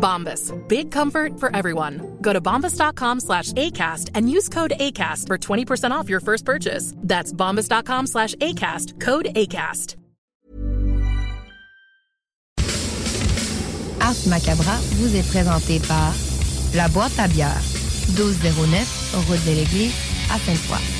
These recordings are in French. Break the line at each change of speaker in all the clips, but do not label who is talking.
Bombas. Big comfort for everyone. Go to bombas.com slash ACAST and use code ACAST for 20% off your first purchase. That's bombas.com slash ACAST. Code ACAST.
Art Macabra vous est présenté par La Boîte à bière, 1209, route de l'Église, à Sainte-Foy.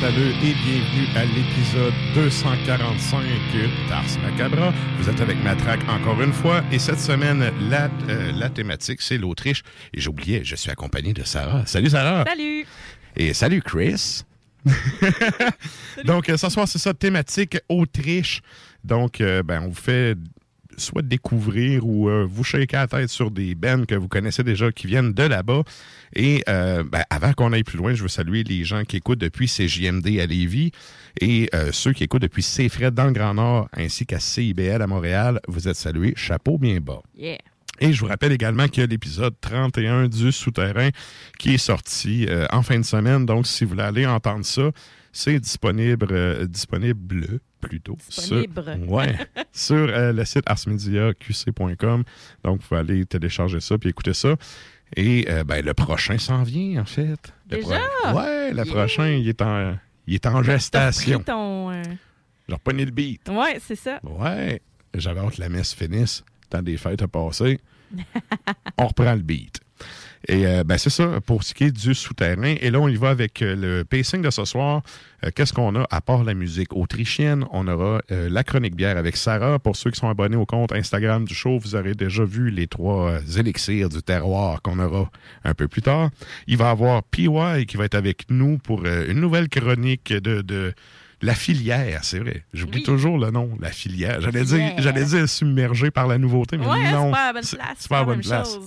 Métalleux et bienvenue à l'épisode 245 d'Ars Macabra. Vous êtes avec Matraque encore une fois et cette semaine, la, euh, la thématique, c'est l'Autriche. Et j'oubliais, je suis accompagné de Sarah. Salut Sarah!
Salut!
Et salut Chris! Donc, euh, ce soir, c'est ça, thématique Autriche. Donc, euh, ben, on vous fait soit découvrir ou euh, vous shaker la tête sur des bands que vous connaissez déjà qui viennent de là-bas. Et euh, ben, avant qu'on aille plus loin, je veux saluer les gens qui écoutent depuis CJMD à Lévis et euh, ceux qui écoutent depuis CFRED dans le Grand Nord ainsi qu'à CIBL à Montréal. Vous êtes salués. Chapeau bien bas.
Yeah.
Et je vous rappelle également qu'il y a l'épisode 31 du Souterrain qui est sorti euh, en fin de semaine. Donc, si vous voulez aller entendre ça, c'est disponible, euh, disponible plutôt sur, ouais, sur euh, le site arsmediaqc.com. Donc, vous pouvez aller télécharger ça puis écouter ça. Et euh, ben, le prochain s'en vient, en fait. Le
Déjà?
Ouais, le
Yeah.
prochain, il est en, il est en gestation.
ton. euh,
J'ai repogné le beat.
Ouais, c'est ça.
Ouais, j'avais hâte que la messe finisse. Tant des fêtes à passer. on reprend le beat. Et euh, ben, c'est ça pour ce qui est du souterrain. Et là, on y va avec euh, le pacing de ce soir. Euh, Qu'est-ce qu'on a à part la musique autrichienne? On aura la chronique bière avec Sarah. Pour ceux qui sont abonnés au compte Instagram du show, vous aurez déjà vu les trois élixirs du terroir qu'on aura un peu plus tard. Il va y avoir PY qui va être avec nous pour une nouvelle chronique de, de la filière, c'est vrai. J'oublie
Oui.
toujours le nom, la filière. J'allais dire, j'allais dire submergé par la nouveauté, mais
Ouais,
non.
c'est pas à bonne place.
C'est pas à bonne place.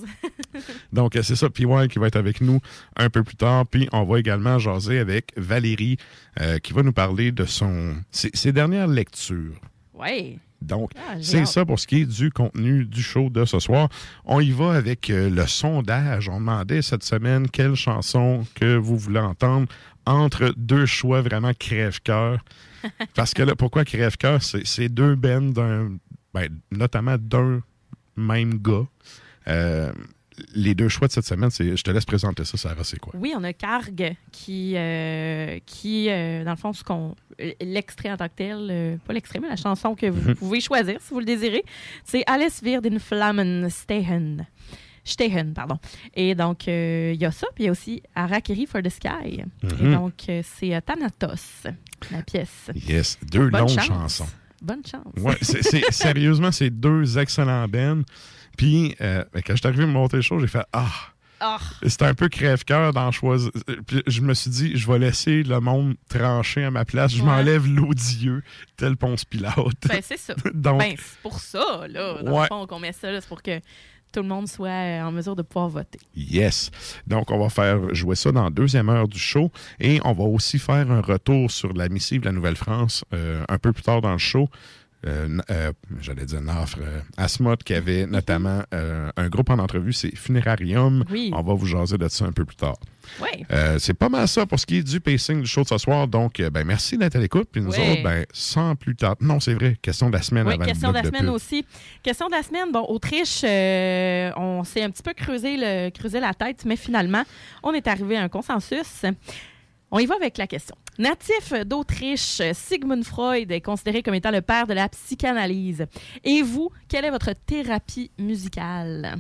Donc, euh, c'est ça, PY qui va être avec nous un peu plus tard. Puis, on va également jaser avec Valérie, euh, qui va nous parler de son ses, ses dernières lectures.
Ouais.
Donc,
Ah,
c'est ça pour ce qui est du contenu du show de ce soir. On y va avec euh, le sondage. On demandait cette semaine quelle chanson que vous voulez entendre entre deux choix vraiment crève-cœur. Parce que là, pourquoi crève-cœur? C'est deux bands, d'un, ben, notamment d'un même gars. Euh, les deux choix de cette semaine, c'est, je te laisse présenter ça, Sarah, c'est quoi?
Oui, on a Carg qui, euh, qui euh, dans le fond, ce qu'on l'extrait en tant que tel, euh, pas l'extrait, mais la chanson que vous pouvez choisir si vous le désirez, c'est Alles wird in Flammen stehen. Stehen, pardon. Et donc, euh, il y a ça, puis il y a aussi Arakiri for the Sky. Et
Mhm.
donc, euh, c'est euh, Thanatos, la pièce.
Yes, deux longues
chance.
chansons.
Bonne chance.
Ouais, c'est, c'est- sérieusement, c'est deux excellents bands. Puis, euh, quand je suis arrivé à me monter le show, j'ai fait Ah!
Ah,
C'était un peu crève-cœur d'en choisir. Puis je me suis dit, je vais laisser le monde trancher à ma place. Je
Ouais.
m'enlève l'odieux, tel Ponce Pilote.
ben c'est ça.
Donc,
Ben, c'est pour ça, là. Dans
Ouais.
le fond, qu'on met ça, là, c'est pour que tout le monde soit euh, en mesure de pouvoir voter.
yes. Donc, on va faire jouer ça dans la deuxième heure du show. Et on va aussi faire un retour sur la missive de la Nouvelle-France euh, un peu plus tard dans le show. Euh, euh, J'allais dire Nafre, euh, Asmod, qui avait notamment euh, un groupe en entrevue, c'est Funérarium.
Oui.
On va vous jaser de ça un peu plus tard.
Oui.
C'est pas mal ça pour ce qui est du pacing du show de ce soir. Donc, ben, merci d'être à l'écoute. Puis nous autres, ben, sans plus tard. Non, c'est vrai. Question de la semaine
Oui,
avant
question
le
de la
de
semaine
pub.
aussi. Question de la semaine, bon, Autriche, euh, on s'est un petit peu creusé, le, creusé la tête, mais finalement, on est arrivé à un consensus. On y va avec la question. Natif d'Autriche, Sigmund Freud est considéré comme étant le père de la psychanalyse. Et vous, quelle est votre thérapie musicale?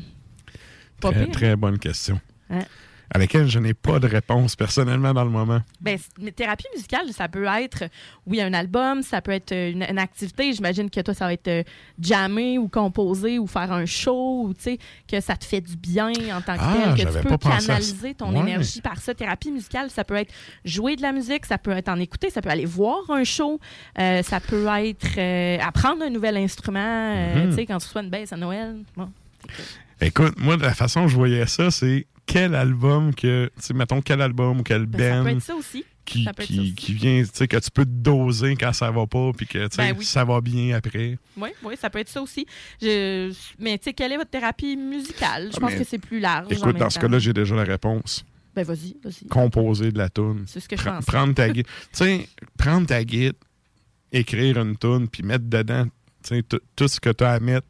Pas
Très,
pire.
très bonne question.
Ouais.
À laquelle je n'ai pas de réponse personnellement dans le moment.
Ben, mais thérapie musicale, ça peut être, oui, un album, ça peut être une, une activité. J'imagine que toi, ça va être euh, jammer ou composer ou faire un show, ou tu sais, que ça te fait du bien en tant que
Ah,
tel, que tu peux canaliser ton
Ouais.
énergie par ça. Thérapie musicale, ça peut être jouer de la musique, ça peut être en écouter, ça peut aller voir un show, euh, ça peut être euh, apprendre un nouvel instrument, euh,
Mhm.
tu sais, quand tu reçois une baisse à Noël. Bon.
Écoute, moi, de la façon dont je voyais ça, c'est quel album que, tu sais, mettons, quel album ou quel
Ben, ça peut
band
être ça aussi.
qui,
ça peut être ça
qui,
aussi.
qui vient, tu sais, que tu peux te doser quand ça va pas, puis que, tu sais,
Ben oui.
ça va bien après.
Oui, oui, ça peut être ça aussi. Je- mais tu sais, quelle est votre thérapie musicale? Je
Ah,
pense que c'est plus large. en
Écoute,
même
dans ce cas-là, j'ai déjà la réponse.
Ben vas-y, vas-y.
Composer de la tune.
C'est ce que je pense.
prendre ta guide. tu sais, prendre ta guide, écrire une tune, puis mettre dedans, tu sais, tout- ce que tu as à mettre,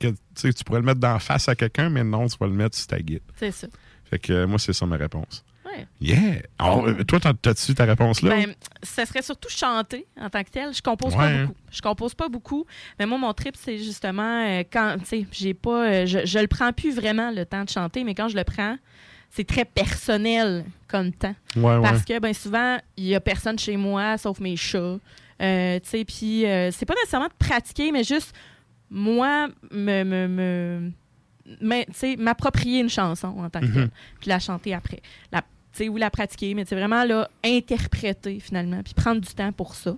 que, tu sais, tu pourrais le mettre d'en face à quelqu'un, mais non, tu vas le mettre sur ta guide.
C'est ça.
Fait que euh, moi, c'est ça ma réponse.
Ouais.
Yeah! Alors, euh, toi, t'as- t'as-tu ta réponse là?
Ben, ça serait surtout chanter en tant que tel. Je compose
Ouais,
pas
hein.
beaucoup. Je compose pas beaucoup. Mais moi, mon trip, c'est justement euh, quand, tu sais, j'ai pas, euh, je, je le prends plus vraiment le temps de chanter, mais quand je le prends, c'est très personnel comme temps.
ouais, ouais.
Parce que ben souvent, il y a personne chez moi sauf mes chats. Euh, tu sais, puis euh, c'est pas nécessairement de pratiquer, mais juste moi me, m'approprier une chanson en tant que
Mhm.
telle, puis la chanter après. La, tu sais, ou la pratiquer, mais c'est vraiment là, interpréter finalement, puis prendre du temps pour ça.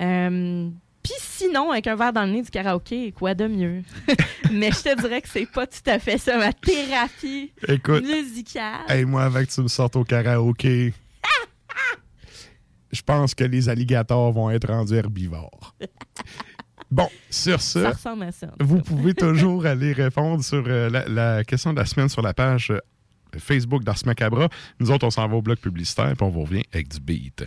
Euh, puis sinon, avec un verre dans le nez du karaoké, quoi de mieux? mais je te dirais que c'est pas tout à fait ça, ma thérapie
Écoute,
musicale.
hey, moi, avec que tu me sortes au karaoké, je pense que les alligators vont être rendus herbivores. Bon, sur
ça
ce,
ressemble à ça.
vous pouvez toujours aller répondre sur euh, la, la question de la semaine sur la page euh, Facebook d'Ars Macabra. Nous autres, on s'en va au bloc publicitaire, puis on vous revient avec du beat.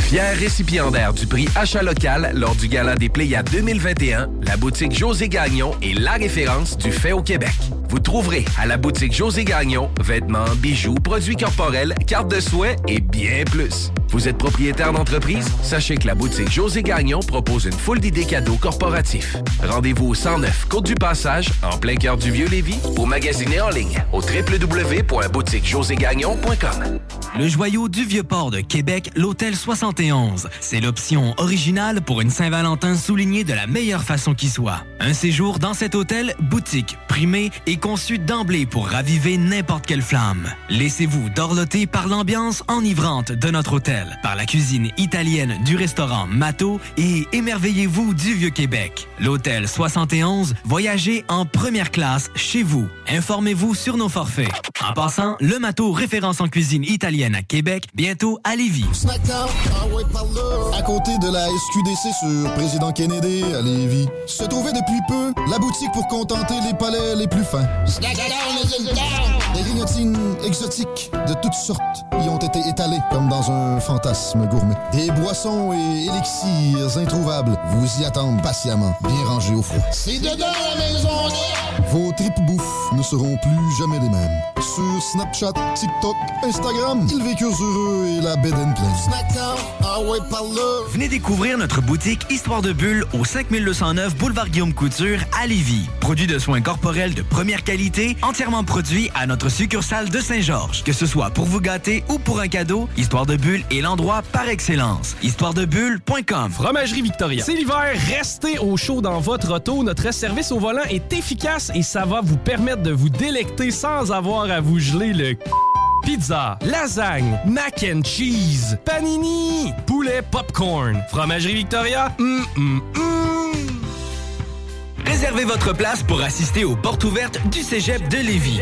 Fier récipiendaire du prix Achat local lors du Gala des Pléiades 2021, la boutique José Gagnon est la référence du fait au Québec. Vous trouverez à la boutique José Gagnon vêtements, bijoux, produits corporels, cartes de souhait et bien plus. Vous êtes propriétaire d'entreprise? Sachez que la boutique José Gagnon propose une foule d'idées cadeaux corporatifs. Rendez-vous au 109 Côte du Passage, en plein cœur du Vieux-Lévis, ou magasinez en ligne au www.boutiquejoségagnon.com.
Le joyau du Vieux-Port de Québec, l'Hôtel 71. C'est l'option originale pour une Saint-Valentin soulignée de la meilleure façon qui soit. Un séjour dans cet hôtel, boutique, primé et conçu d'emblée pour raviver n'importe quelle flamme. Laissez-vous dorloter par l'ambiance enivrante de notre hôtel, par la cuisine italienne du restaurant Mato et émerveillez-vous du Vieux-Québec. L'Hôtel 71, voyagez en première classe chez vous. Informez-vous sur nos forfaits. En passant, le Mato référence en cuisine italienne à Québec, bientôt à Lévis.
À côté de la SQDC sur Président Kennedy à Lévis, se trouvait depuis peu la boutique pour contenter les palais les plus fins. Des grignotines exotiques de toutes sortes y ont été étalées comme dans un fantasme gourmet. Des boissons et élixirs introuvables vous y attendent patiemment, bien rangés au froid.
C'est dedans la maison
vos tripes bouffe ne seront plus jamais les mêmes. Sur Snapchat, TikTok, Instagram, ils vécurent heureux et la bed and ah
Venez découvrir notre boutique Histoire de Bulle au 5209 Boulevard Guillaume Couture à Lévis. Produit de soins corporels de première qualité, entièrement produit à notre succursale de Saint-Georges. Que ce soit pour vous gâter ou pour un cadeau, Histoire de Bulle est l'endroit par excellence. Histoiredebulle.com
Fromagerie Victoria. C'est l'hiver, restez au chaud dans votre auto. Notre service au volant est efficace et ça va vous permettre de vous délecter sans avoir à vous geler le Pizza, lasagne, mac and cheese, panini, poulet popcorn, fromagerie Victoria, hum, hum, hum.
Réservez votre place pour assister aux portes ouvertes du Cégep de Lévis.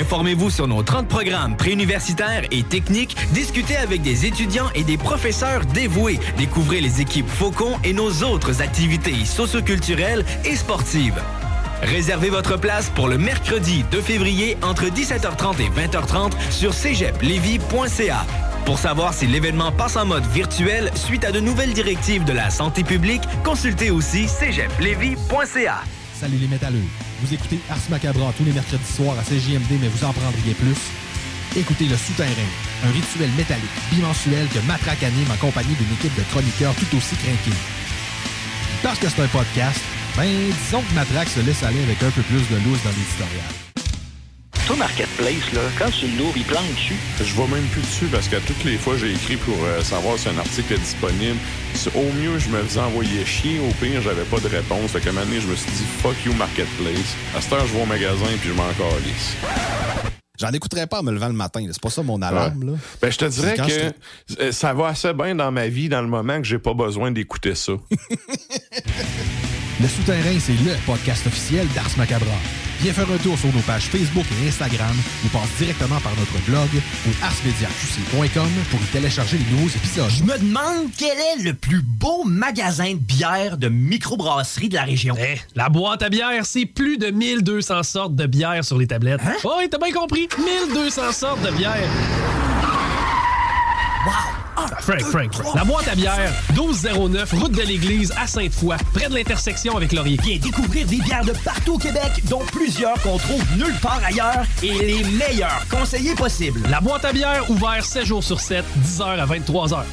Informez-vous sur nos 30 programmes préuniversitaires et techniques, discutez avec des étudiants et des professeurs dévoués, découvrez les équipes Faucon et nos autres activités socioculturelles et sportives. Réservez votre place pour le mercredi 2 février entre 17h30 et 20h30 sur cégeplevy.ca. Pour savoir si l'événement passe en mode virtuel suite à de nouvelles directives de la santé publique, consultez aussi cégeplevy.ca.
Salut les métalleux. Vous écoutez Ars Macabra tous les mercredis soirs à CJMD, mais vous en prendriez plus. Écoutez Le Souterrain, un rituel métallique bimensuel que Matraque anime en compagnie d'une équipe de chroniqueurs tout aussi craqués. Parce que c'est un podcast, ben, disons que Matraque se laisse aller avec un peu plus de loose dans l'éditorial.
Toi, Marketplace, là, quand tu l'ouvres, il plante dessus?
Je vois même plus dessus parce que toutes les fois, j'ai écrit pour euh, savoir si un article est disponible. Au mieux, je me faisais envoyer chier. Au pire, j'avais pas de réponse. Fait qu'à un moment donné, je me suis dit, fuck you, Marketplace. À cette heure, je vais au magasin puis je m'en calisse.
J'en écouterais pas en me levant le matin. C'est pas ça mon alarme. Là.
Ben, je te dirais que euh, ça va assez bien dans ma vie dans le moment que j'ai pas besoin d'écouter ça.
Le Souterrain, c'est le podcast officiel d'Ars Macabra. Viens faire un tour sur nos pages Facebook et Instagram ou passe directement par notre blog ou arsmediaqc.com pour y télécharger les nouveaux épisodes.
Je me demande quel est le plus beau magasin de bière de microbrasserie de la région.
Eh, la boîte à bière, c'est plus de 1200 sortes de bière sur les tablettes.
Hein?
Oh, t'as bien compris? 1200 sortes de bière.
Wow!
Frank, Frank, Frank. La boîte à bière, 1209, route de l'église à Sainte-Foy, près de l'intersection avec Laurier.
Viens découvrir des bières de partout au Québec, dont plusieurs qu'on trouve nulle part ailleurs et les meilleurs conseillers possibles.
La boîte à bière, ouvert 7 jours sur 7, 10h à 23h.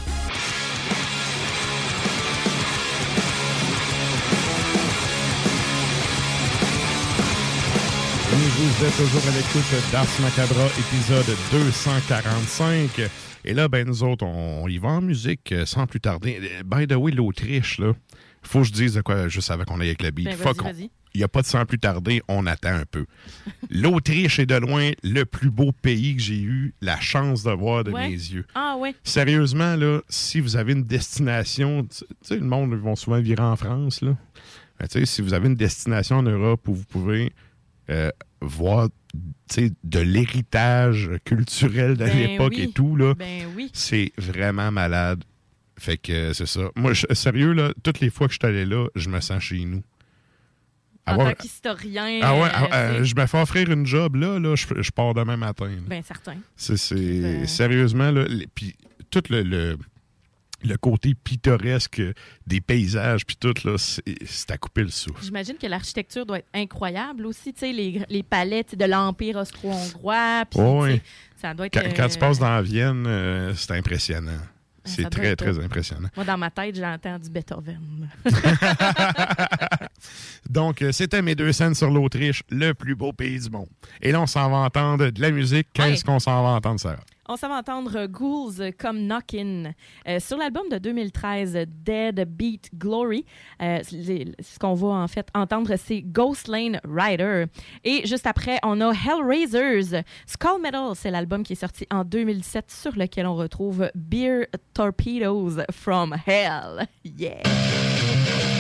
Vous êtes toujours à l'écoute d'Ars Macabra, épisode 245. Et là, ben, nous autres, on, y va en musique euh, sans plus tarder. By the way, l'Autriche, là, faut que je dise de quoi, juste avant qu'on aille avec le beat.
Ben.
Il n'y a pas de sans plus tarder, on attend un peu. L'Autriche est de loin le plus beau pays que j'ai eu la chance de voir de
Ouais.
mes yeux.
Ah ouais.
Sérieusement, là, si vous avez une destination, tu sais, le monde ils vont souvent virer en France, là. Ben, tu sais, si vous avez une destination en Europe où vous pouvez euh, voir de l'héritage culturel de
Ben
l'époque
oui.
et tout, là,
Ben oui.
c'est vraiment malade. Fait que euh, c'est ça. Moi, je- sérieux, là, toutes les fois que je suis allé là, je me sens chez nous.
En
Avoir-
tant qu'historien.
ah ouais,
euh,
ah, euh,
sais.
je me fais offrir une job là, là je, je pars demain matin. là.
Ben certain.
C'est, c'est-
Euh.
sérieusement là, les- puis tout le, le, le côté pittoresque des paysages puis tout là, c'est, à couper le souffle.
J'imagine que l'architecture doit être incroyable aussi, tu sais, les, les sais, de l'Empire austro-hongrois. puis,
Oh, oui.
Ça doit être.
Quand, quand tu
euh,
passes dans Vienne, euh, c'est impressionnant. C'est très,
être
très impressionnant.
Moi, dans ma tête, j'entends du Beethoven.
Donc, euh, c'était mes deux scènes sur l'Autriche, le plus beau pays du monde. Et là, on s'en va entendre de la musique. Qu'est-ce
Ouais.
qu'on s'en va entendre, Sarah?
On s'en va entendre Ghouls comme Knockin'. Euh, sur l'album de 2013, euh, Dead Beat Glory, euh, ce qu'on va en fait entendre, c'est Ghost Lane Rider. Et juste après, on a Hellraisers. Skull Metal, c'est l'album qui est sorti en 2007 sur lequel on retrouve Beer Torpedoes from Hell. Yeah!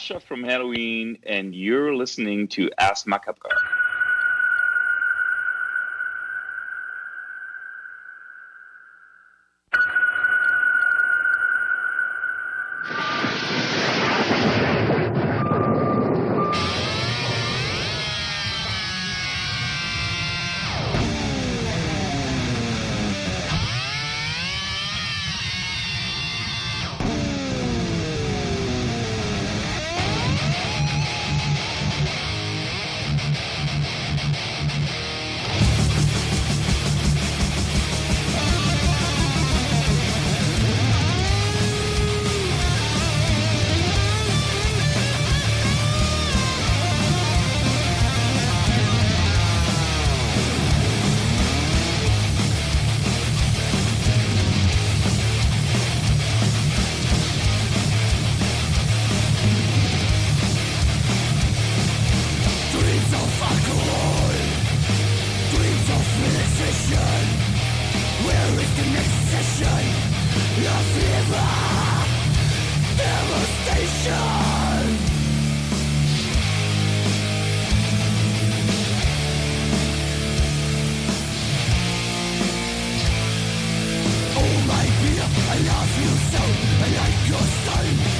Sasha from Halloween, and you're listening to Ask Macabre.
You so, I like your son.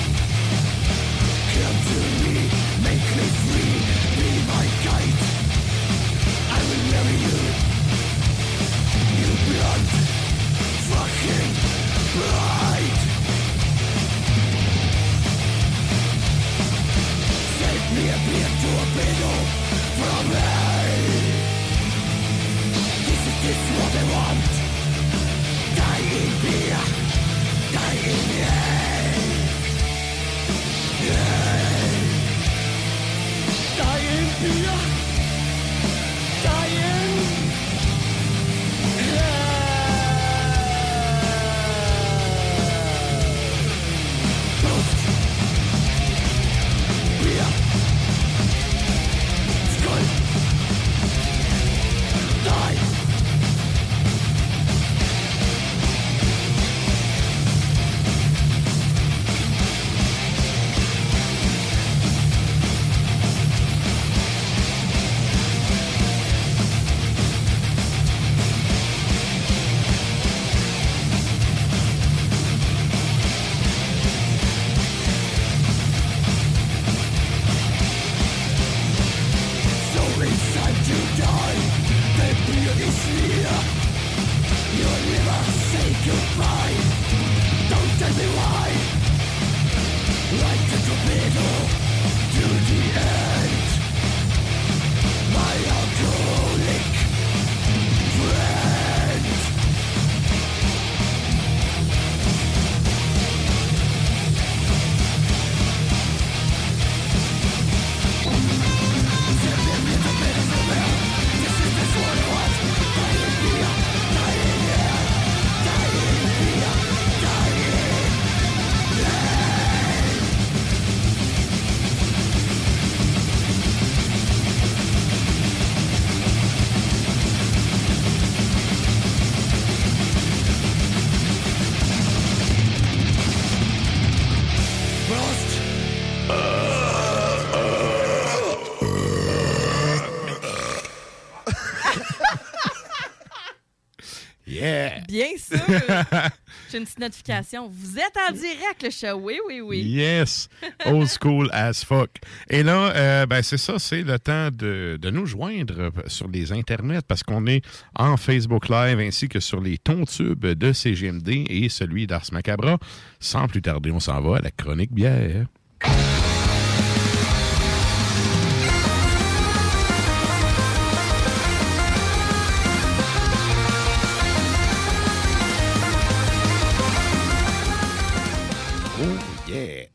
J'ai une petite notification. Vous êtes en direct, le show. Oui, oui, oui.
Yes! Old school as fuck. Et là, euh, ben c'est ça, c'est le temps de, de nous joindre sur les internets parce qu'on est en Facebook Live ainsi que sur les tons tubes de CGMD et celui d'Ars Macabra. Sans plus tarder, on s'en va à la chronique bière.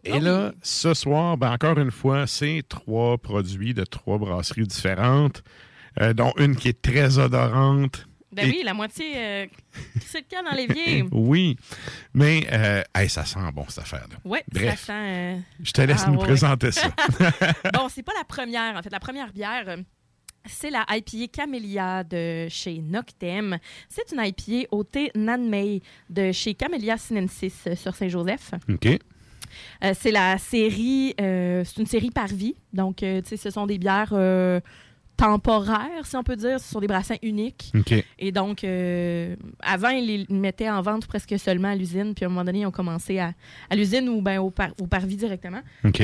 Et là, ce soir, ben, encore une fois, c'est trois produits de trois brasseries différentes, euh, dont une qui est très odorante.
Ben
Et-
oui, la moitié. Euh, c'est le cas dans l'évier.
Oui, mais euh, hey, ça sent bon cette affaire-là.
Oui,
Bref,
ça sent. euh,
je te laisse
ah,
nous
ouais,
présenter ça.
bon, c'est pas la première. En fait, la première bière, c'est la IPA Camellia de chez Noctem. C'est une IPA au thé Nanmei de chez Camellia Sinensis sur Saint-Joseph.
OK.
Euh, c'est la série, euh, c'est une série par vie. Donc, euh, tu sais, ce sont des bières temporaires, si on peut dire. Ce sont des brassins uniques. Et donc, euh, avant, ils les mettaient en vente presque seulement à l'usine. Puis à un moment donné, ils ont commencé à, à l'usine ou ben, au, par, au parvis directement.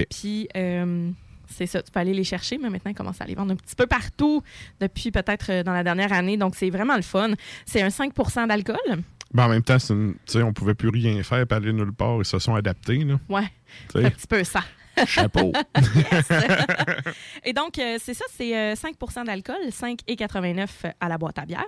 Puis, euh, c'est ça, tu peux aller les chercher, mais maintenant, ils commencent à les vendre un petit peu partout depuis peut-être dans la dernière année. Donc, c'est vraiment le fun. C'est un 5% d'alcool.
Ben, en même temps, une- tu sais, on pouvait plus rien faire, pas aller nulle part. Ils se sont adaptés. Là.
Ouais, c'est un petit peu ça.
Chapeau.
Yes. Et donc, euh, c'est ça, c'est euh, 5% d'alcool, 5,89 à la boîte à bière.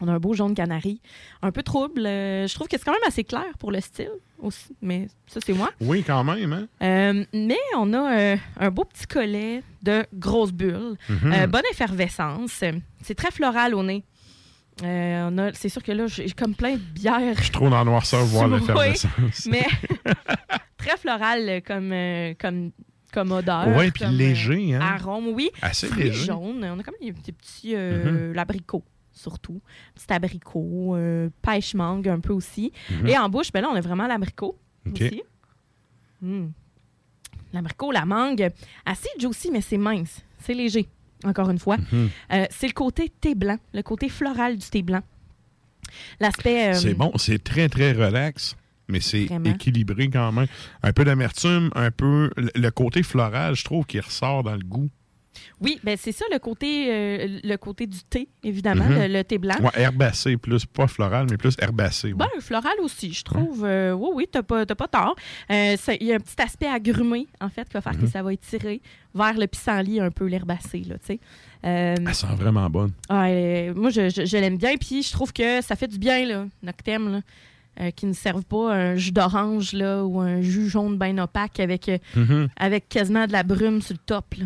On a un beau jaune canari, un peu trouble. euh, je trouve que c'est quand même assez clair pour le style aussi, mais ça, c'est moi.
Oui, quand même. Hein?
Euh, mais on a euh, un beau petit collet de grosses bulles.
Mhm.
Euh, bonne effervescence. C'est très floral au nez. Euh, on a- c'est sûr que là, j'ai comme plein de bières.
Je suis trop dans la noirceur voir
Oui,
l'effervescence.
mais très floral comme, euh, comme, comme odeur.
Ouais, puis léger,
euh,
hein?
Arôme, oui.
Assez
Fruits
léger.
jaunes. On a comme des, des petits... euh. L'abricot, surtout. Petit abricot. euh, pêche mangue un peu aussi.
Mhm.
Et en bouche, ben là, on a vraiment l'abricot
OK.
aussi. Mm. L'abricot, la mangue, assez juicy, mais c'est mince. C'est léger, encore une fois.
Mhm.
Euh, c'est le côté thé blanc, le côté floral du thé blanc. L'aspect... euh,
C'est bon, c'est très, très relax, mais c'est équilibré quand même. Un peu d'amertume, un peu. Le le côté floral, je trouve qu'il ressort dans le goût.
Oui, ben c'est ça, le côté, euh, le côté du thé, évidemment,
Mhm.
le, le thé blanc.
Ouais, herbacé, plus, pas floral, mais plus herbacé. ouais.
Ben, floral aussi, je trouve. Euh, oui, oui, t'as pas, pas tort. Euh, Il y a un petit aspect agrumé, en fait, qui va faire que
Mhm.
ça va étirer vers le pissenlit, un peu l'herbacé, là, tu sais.
Elle sent vraiment bonne.
moi, je, je- je l'aime bien, puis je trouve que ça fait du bien, là, Noctem, là, euh, qui ne servent pas un jus d'orange, là, ou un jus jaune bien opaque avec, euh,
Mhm.
avec quasiment de la brume sur le top, là.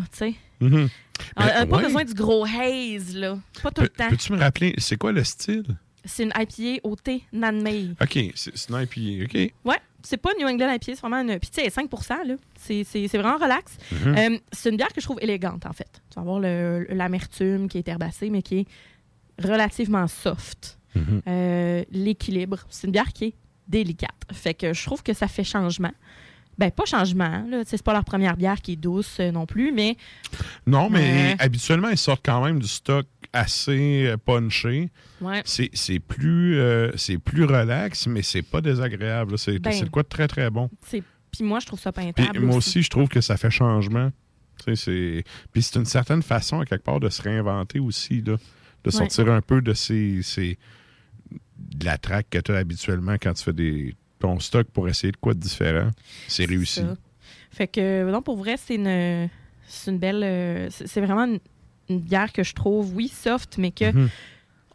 Mhm. Ben,
pas
ouais.
besoin du gros haze, là. Pas tout le temps.
Peux-tu me rappeler, c'est quoi le style?
C'est une IPA au thé Nanmei.
OK, c'est c'est une IPA, OK.
Ouais, c'est pas New England IPA, c'est vraiment une. Puis tu sais, 5 là. C'est c'est- c'est vraiment relax.
Mhm.
Euh, c'est une bière que je trouve élégante, en fait. Tu vas avoir le- l'amertume qui est herbacée, mais qui est relativement soft.
Mhm.
Euh, L'équilibre. C'est une bière qui est délicate. Fait que je trouve que ça fait changement. Ben, pas changement, sais, C'est pas leur première bière qui est douce euh, non plus, mais
Non, mais
Ouais.
habituellement, ils sortent quand même du stock assez euh, punché.
Ouais.
C'est plus, euh, c'est plus relax, mais c'est pas désagréable. C'est
Ben,
c'est de quoi de très, très bon.
Puis moi, je trouve ça
Puis
peintable.
moi aussi, je trouve que ça fait changement. Puis c'est une certaine façon, à quelque part, de se réinventer aussi, là. de sortir un peu de ces, ces- de la traque que tu as habituellement quand tu fais des ton stock pour essayer de quoi de différent. C'est réussi.
ça. Fait que, non, pour vrai, c'est une, belle. euh, c'est vraiment une, une bière que je trouve, oui, soft, mais que
Mhm.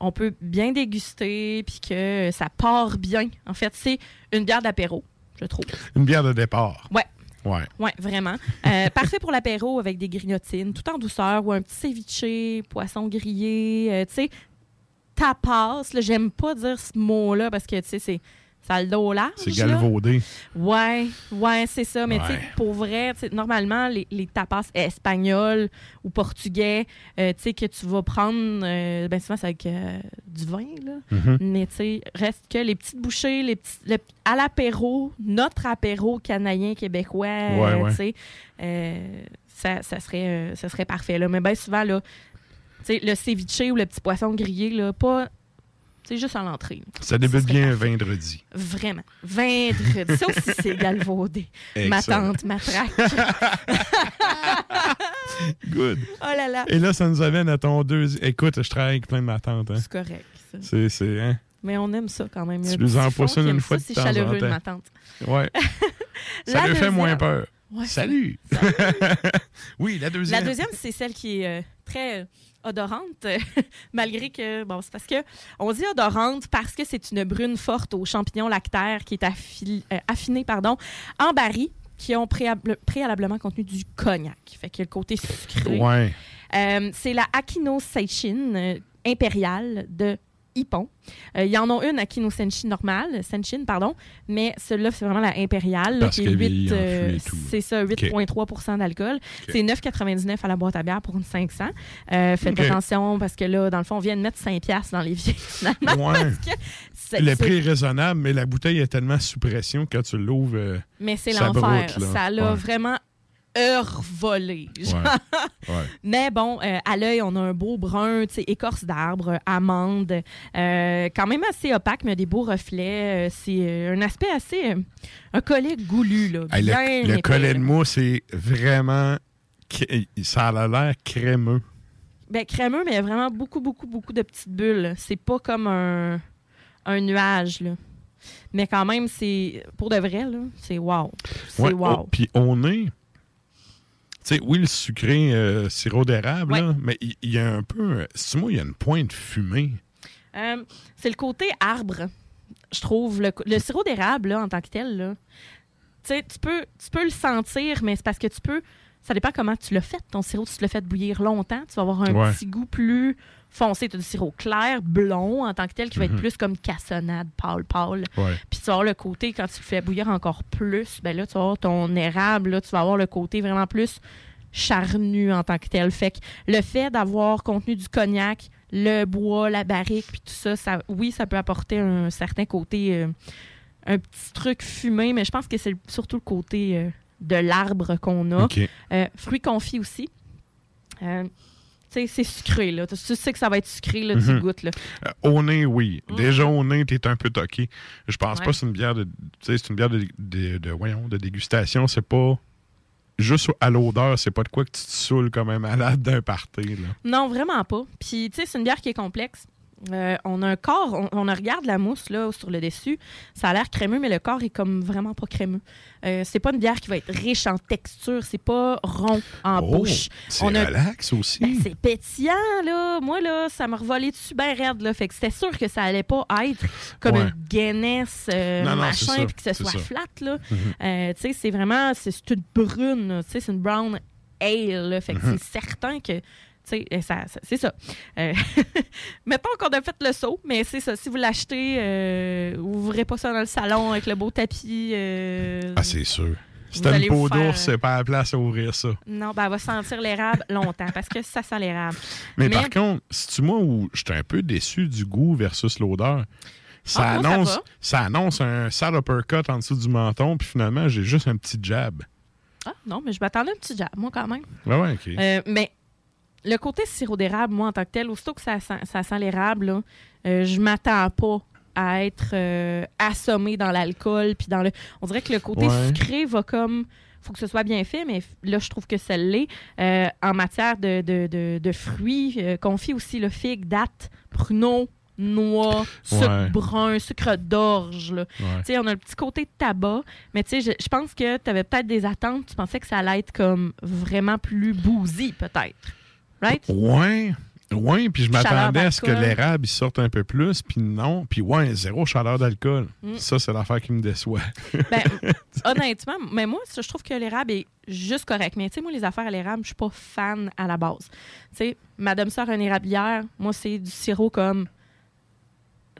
on peut bien déguster, puis que ça part bien. En fait, c'est une bière d'apéro, je trouve.
Une bière de départ.
Ouais.
Ouais.
Oui, vraiment. Euh, parfait pour l'apéro avec des grignotines, tout en douceur, ou un petit ceviche, poisson grillé, euh, tu sais, tapas. J'aime pas dire ce mot-là parce que, tu sais, c'est ça a le dos large.
C'est galvaudé.
Ouais, ouais, c'est ça. Mais tu sais, pour vrai, normalement, les, les tapas espagnols ou portugais, euh, tu sais, que tu vas prendre, euh, ben souvent, c'est avec euh, du vin, là.
Mhm.
Mais tu sais, reste que les petites bouchées, les petits, le- à l'apéro, notre apéro canadien québécois,
Ouais, ouais.
tu sais, ça, ça, serait, ça serait parfait, là. Mais bien souvent, là, sais, le ceviche ou le petit poisson grillé, là, pas... C'est juste à l'entrée.
Ça débute bien vendredi.
Vraiment. Vendredi. Ça aussi, c'est galvaudé. Ma tante matraque.
Good.
Oh là là.
Et là, ça nous amène à ton deuxième. Écoute, je travaille avec plein de ma tante. Hein.
C'est correct.
C'est, c'est, hein?
Mais on aime ça quand même.
Tu nous en poissonnes une fois
ça,
de
C'est
temps
chaleureux de ma tante.
Ouais. Ça lui fait moins peur.
Ouais,
Salut! oui, la deuxième.
La deuxième, c'est celle qui est euh, très odorante, malgré que, bon, c'est parce que, on dit odorante parce que c'est une brune forte aux champignons lactaires qui est affi- euh, affinée, pardon, en baril, qui ont préalablement contenu du cognac. Fait que le côté sucré.
Ouais.
Euh, c'est la Aquino Seichin euh, impériale de Hippon. Euh, Il y en a une à Kino Senshin normale, Senshin, pardon, mais celle-là, c'est vraiment la impériale. là,
Parce
qui est
qu'elle
8,
vieillit en
euh, c'est ça, 8,3 d'alcool. C'est 9,99 à la boîte à bière pour une 500. Euh, faites attention parce que là, dans le fond, on vient de mettre 5 piastres dans les vieilles, finalement.
Ouais. Le prix est raisonnable, mais la bouteille est tellement sous pression que quand tu l'ouvres. euh,
Mais c'est l'enfer. Ça l'a
Ouais.
vraiment heure volé. genre.
Ouais. Ouais.
Mais bon, euh, à l'œil, on a un beau brun, écorce d'arbre, amande, euh, quand même assez opaque, mais des beaux reflets. Euh, c'est un aspect assez. un collet goulu, là.
Hey, le, le
épais,
collet
là.
de mousse, c'est vraiment. Ça a l'air crémeux.
Ben, crémeux, mais il y a vraiment beaucoup, beaucoup, beaucoup de petites bulles. C'est pas comme un, un nuage, là. Mais quand même, c'est. Pour de vrai, là, c'est wow. C'est
Ouais,
wow.
oh, Puis on est. Tu sais, oui, le sucré euh, sirop d'érable, mais il y, a un peu. C'est moi, il y a une pointe de fumée?
Euh, c'est le côté arbre, je trouve. Le, le sirop d'érable, en tant que tel, là, tu peux, tu peux le sentir, mais c'est parce que tu peux. Ça dépend comment tu l'as fait, ton sirop. Si tu l'as fait bouillir longtemps, tu vas avoir un
Ouais.
petit goût plus foncé. Tu as du sirop clair, blond, en tant que tel, qui va être
Mhm.
plus comme cassonade, pâle, pâle.
Ouais.
Puis tu vas avoir le côté, quand tu le fais bouillir encore plus, ben là, tu vas avoir ton érable, là, tu vas avoir le côté vraiment plus charnu en tant que tel. Fait que le fait d'avoir contenu du cognac, le bois, la barrique, puis tout ça, ça, oui, ça peut apporter un certain côté, euh, un petit truc fumé, mais je pense que c'est surtout le côté euh, de l'arbre qu'on a. Euh, fruits confits aussi. Tu sais, c'est sucré, là. Tu sais que ça va être sucré, là, tu
Mhm.
goûtes, là.
Euh, au nez, oui. Déjà au nez, t'es un peu toqué. Je pense
Ouais.
pas que c'est une bière de. Tu sais, c'est une bière de, de, de- voyons, de dégustation. C'est pas. Juste à l'odeur, c'est pas de quoi que tu te saoules comme un malade d'un party. Là.
Non, vraiment pas. Puis, tu sais, c'est une bière qui est complexe. Euh, on a un corps, on, on regarde la mousse là, sur le dessus. Ça a l'air crémeux, mais le corps est comme vraiment pas crémeux. Euh, c'est pas une bière qui va être riche en texture. C'est pas rond en
Oh,
bouche.
c'est
On a-
relax aussi.
Ben, c'est pétillant, là. Moi, là, ça m'a revolé dessus bien raide, là. Fait que c'était sûr que ça allait pas être comme
Ouais.
une Guinness euh,
Non, non, c'est
machin, puis que ce soit
ça.
flat, là.
Mhm.
Tu sais, c'est vraiment, c'est une brune, là. tu sais, c'est une brown ale, là. Fait que
Mhm.
c'est certain que, ça, ça- c'est ça. Euh, mettons qu'on a fait le saut, mais c'est ça. Si vous l'achetez, euh, ouvrez pas ça dans le salon avec le beau tapis. euh,
Ah, c'est sûr. Si
vous
t'as
allez
une peau
faire-
d'ours, c'est pas la place à ouvrir ça.
Non, ben, elle va sentir l'érable longtemps parce que ça sent l'érable.
Mais, par contre, c'est-tu moi où j'étais un peu déçu du goût versus l'odeur? Ça,
Ah,
annonce, ça, annonce un sale uppercut en dessous du menton, puis finalement, j'ai juste un petit jab.
Ah, non, mais je m'attendais à un petit jab, moi, quand même.
Ouais, ouais, OK.
Euh, mais le côté sirop d'érable, moi, en tant que tel, aussitôt que ça sent, ça sent l'érable, euh, je m'attends pas à être euh, assommé dans l'alcool. Puis dans le. On dirait que le côté
Ouais.
sucré va comme. faut que ce soit bien fait, mais là, je trouve que ça l'est. Euh, en matière de, de, de- de fruits, euh, confit aussi le figue, date, pruneau, noix, sucre
Ouais.
brun, sucre d'orge. là.
Ouais.
On a le petit côté de tabac, mais je, je pense que tu avais peut-être des attentes. Tu pensais que ça allait être comme vraiment plus boozy, peut-être. Right?
Ouais. Ouais, puis je m'attendais à ce que l'érable il sorte un peu plus, puis non. Puis ouais, zéro chaleur d'alcool.
Mm.
Ça, c'est l'affaire qui me déçoit.
Ben, honnêtement, mais moi, je trouve que l'érable est juste correct. Mais tu sais, moi, les affaires à l'érable, je suis pas fan à la base. Tu sais, Madame sort un érablière, moi, c'est du sirop comme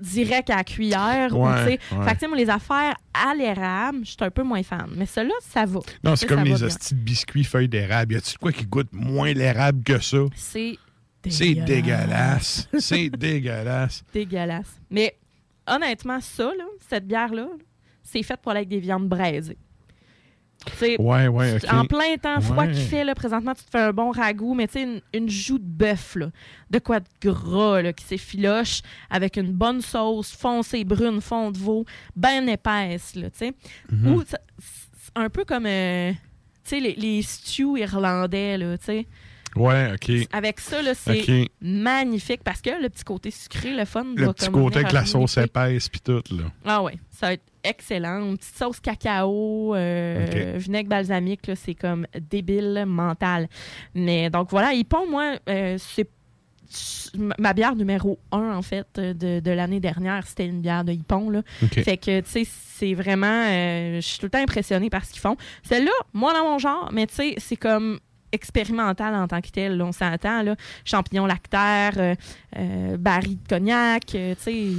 direct à la cuillère. ou,
Ouais,
sais.
ouais.
Fait que, tu sais, moi, les affaires à l'érable, je suis un peu moins fan. Mais celle-là, ça va.
Non, c'est comme les hosties de biscuits feuilles d'érable. Y a-tu de quoi qui goûte moins l'érable que ça?
C'est
C'est dégueulasse. c'est dégueulasse.
dégueulasse. Mais honnêtement, ça, là, cette bière-là, c'est fait pour aller avec des viandes braisées.
Ouais, ouais.
En plein temps froid
Ouais.
qu'il fait, là, présentement, tu te fais un bon ragoût, mais tu sais, une, une joue de bœuf, de quoi de gras, là, qui s'effiloche, avec une bonne sauce foncée, brune, fond de veau, bien épaisse, tu sais.
Mhm.
Ou, un peu comme, euh, les, les stews irlandais, tu sais.
Ouais, OK.
Avec ça, là, c'est magnifique parce que le petit côté sucré, le fun,
Le
va
petit côté avec la sauce épaisse puis tout, là.
Ah ouais, ça va être excellent. Une petite sauce cacao, euh, vinaigre balsamique, là, c'est comme débile mental. Mais donc voilà, Hippon, moi, euh, c'est ma bière numéro un, en fait, de, de l'année dernière, c'était une bière de Hippon. Là. Fait que, tu sais, c'est vraiment... euh, je suis tout le temps impressionnée par ce qu'ils font. Celle-là, moi, dans mon genre, mais tu sais, c'est comme expérimental en tant que tel. là, on s'entend, là. Champignons lactaires, euh, euh, baril de cognac, euh, tu sais,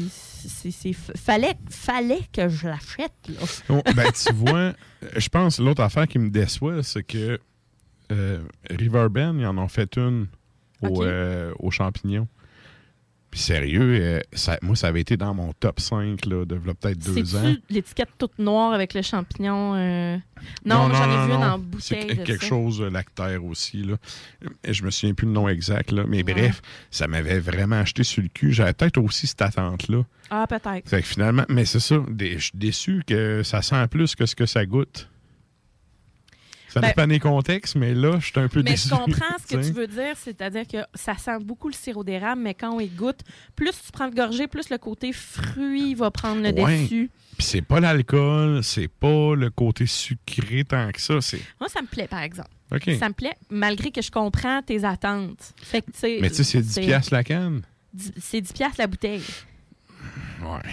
c'est- c'est- fallait, fallait que je l'achète, là.
Oh, ben, tu vois, je pense l'autre affaire qui me déçoit, c'est que Riverbend, ils en ont fait une au,
Ok.
euh, aux champignons. Puis sérieux, euh, ça- moi, ça avait été dans mon top 5 là, de peut-être deux ans.
L'étiquette toute noire avec le champignon? euh? Non, j'en ai vu une en bouteille.
quelque
ça.
chose de lactaire aussi. Là. Je me souviens plus le nom exact. Là. Mais bref, ça m'avait vraiment acheté sur le cul. J'avais peut-être aussi cette attente-là.
Ah, peut-être.
Fait que finalement, mais c'est ça, je suis déçu que ça sent plus que ce que ça goûte. Ça
Ben-
dépend des contextes, mais là, je suis un peu
Mais
déçu.
je comprends ce que
tu
veux dire, c'est-à-dire que ça sent beaucoup le sirop d'érable, mais quand on y goûte, plus tu prends le gorgée, plus le côté fruit va prendre le
Ouais.
dessus.
Puis c'est pas l'alcool, c'est pas le côté sucré tant que ça. C'est...
Moi, ça me plaît, par exemple. Ça me plaît, malgré que je comprends tes attentes. Fait que,
Mais tu sais, c'est 10 piastres la canne.
C'est 10 piastres la bouteille.
Ouais.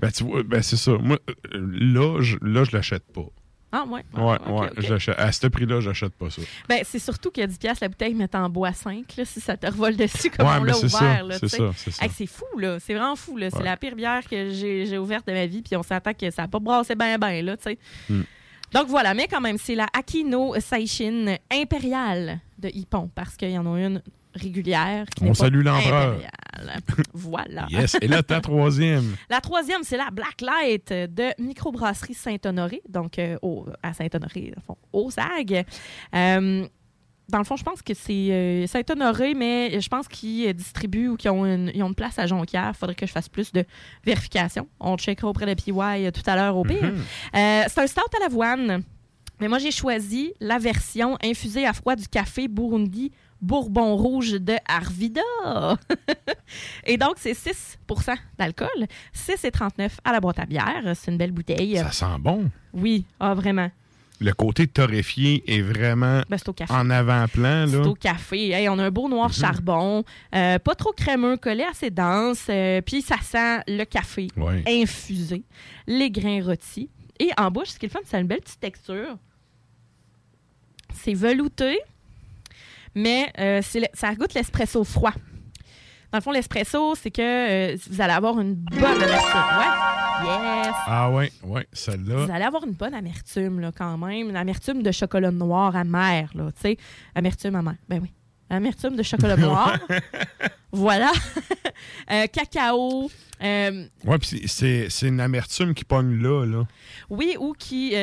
Ben, tu vois, ben, c'est ça. Moi, euh, là, je, là, je l'achète pas.
Ah, ouais.
Ouais, ouais. l'achète- À ce prix-là, j'achète pas ça.
Ben, c'est surtout que 10 piastres la bouteille, mais t'en bois 5, là, si ça te revole dessus comme
Ouais,
on l'a
c'est
ouvert.
ça, c'est ça, c'est ça.
Hey, c'est fou, là. C'est vraiment fou, là. C'est
Ouais.
la pire bière que j'ai ouverte de ma vie, puis on s'attend que ça n'a pas brassé bien, bien, là, tu sais.
Hmm.
Donc voilà, mais quand même, c'est la Akino Saishin impériale de Hippon, parce qu'il y en a une régulière. Qui
On salue l'empereur.
voilà.
Yes. Et là, ta troisième.
La troisième, c'est la Blacklight de Microbrasserie Saint-Honoré, donc euh, au- à Saint-Honoré, au fond, au SAG. Euh, dans le fond, je pense que c'est euh, Saint-Honoré, mais je pense qu'ils distribuent ou qu'ils ont une, ils ont une place à Jonquière. Il faudrait que je fasse plus de vérification. On checkera auprès de PY tout à l'heure au pire.
Mhm.
Euh, c'est un stout à l'avoine. Mais moi, j'ai choisi la version infusée à froid du café Burundi Bourbon Rouge de Arvida. Et donc, c'est 6% d'alcool, 6,39 à la boîte à bière. C'est une belle bouteille.
Ça sent bon.
Oui, ah, vraiment.
Le côté torréfié est vraiment
Ben, c'est au café.
en avant-plan.
C'est au café. Hey, on a un beau noir
Mhm.
charbon, euh, pas trop crémeux, collé assez dense. euh, Puis ça sent le café
Ouais.
infusé, les grains rôtis. Et en bouche, ce qui est le fun, c'est une belle petite texture. C'est velouté, mais euh, le- ça goûte l'espresso froid. Dans le fond, l'espresso, c'est que euh, vous allez avoir une bonne amertume. Ouais. Yes.
Ah ouais, ouais, celle-là.
Vous allez avoir une bonne amertume, là, quand même. Une amertume de chocolat noir amer, là, tu sais. Amertume amère. Ben oui. Amertume de chocolat noir. voilà. Euh, cacao. euh,
Ouais, puis c'est- une amertume qui pogne là. là.
oui, ou qui,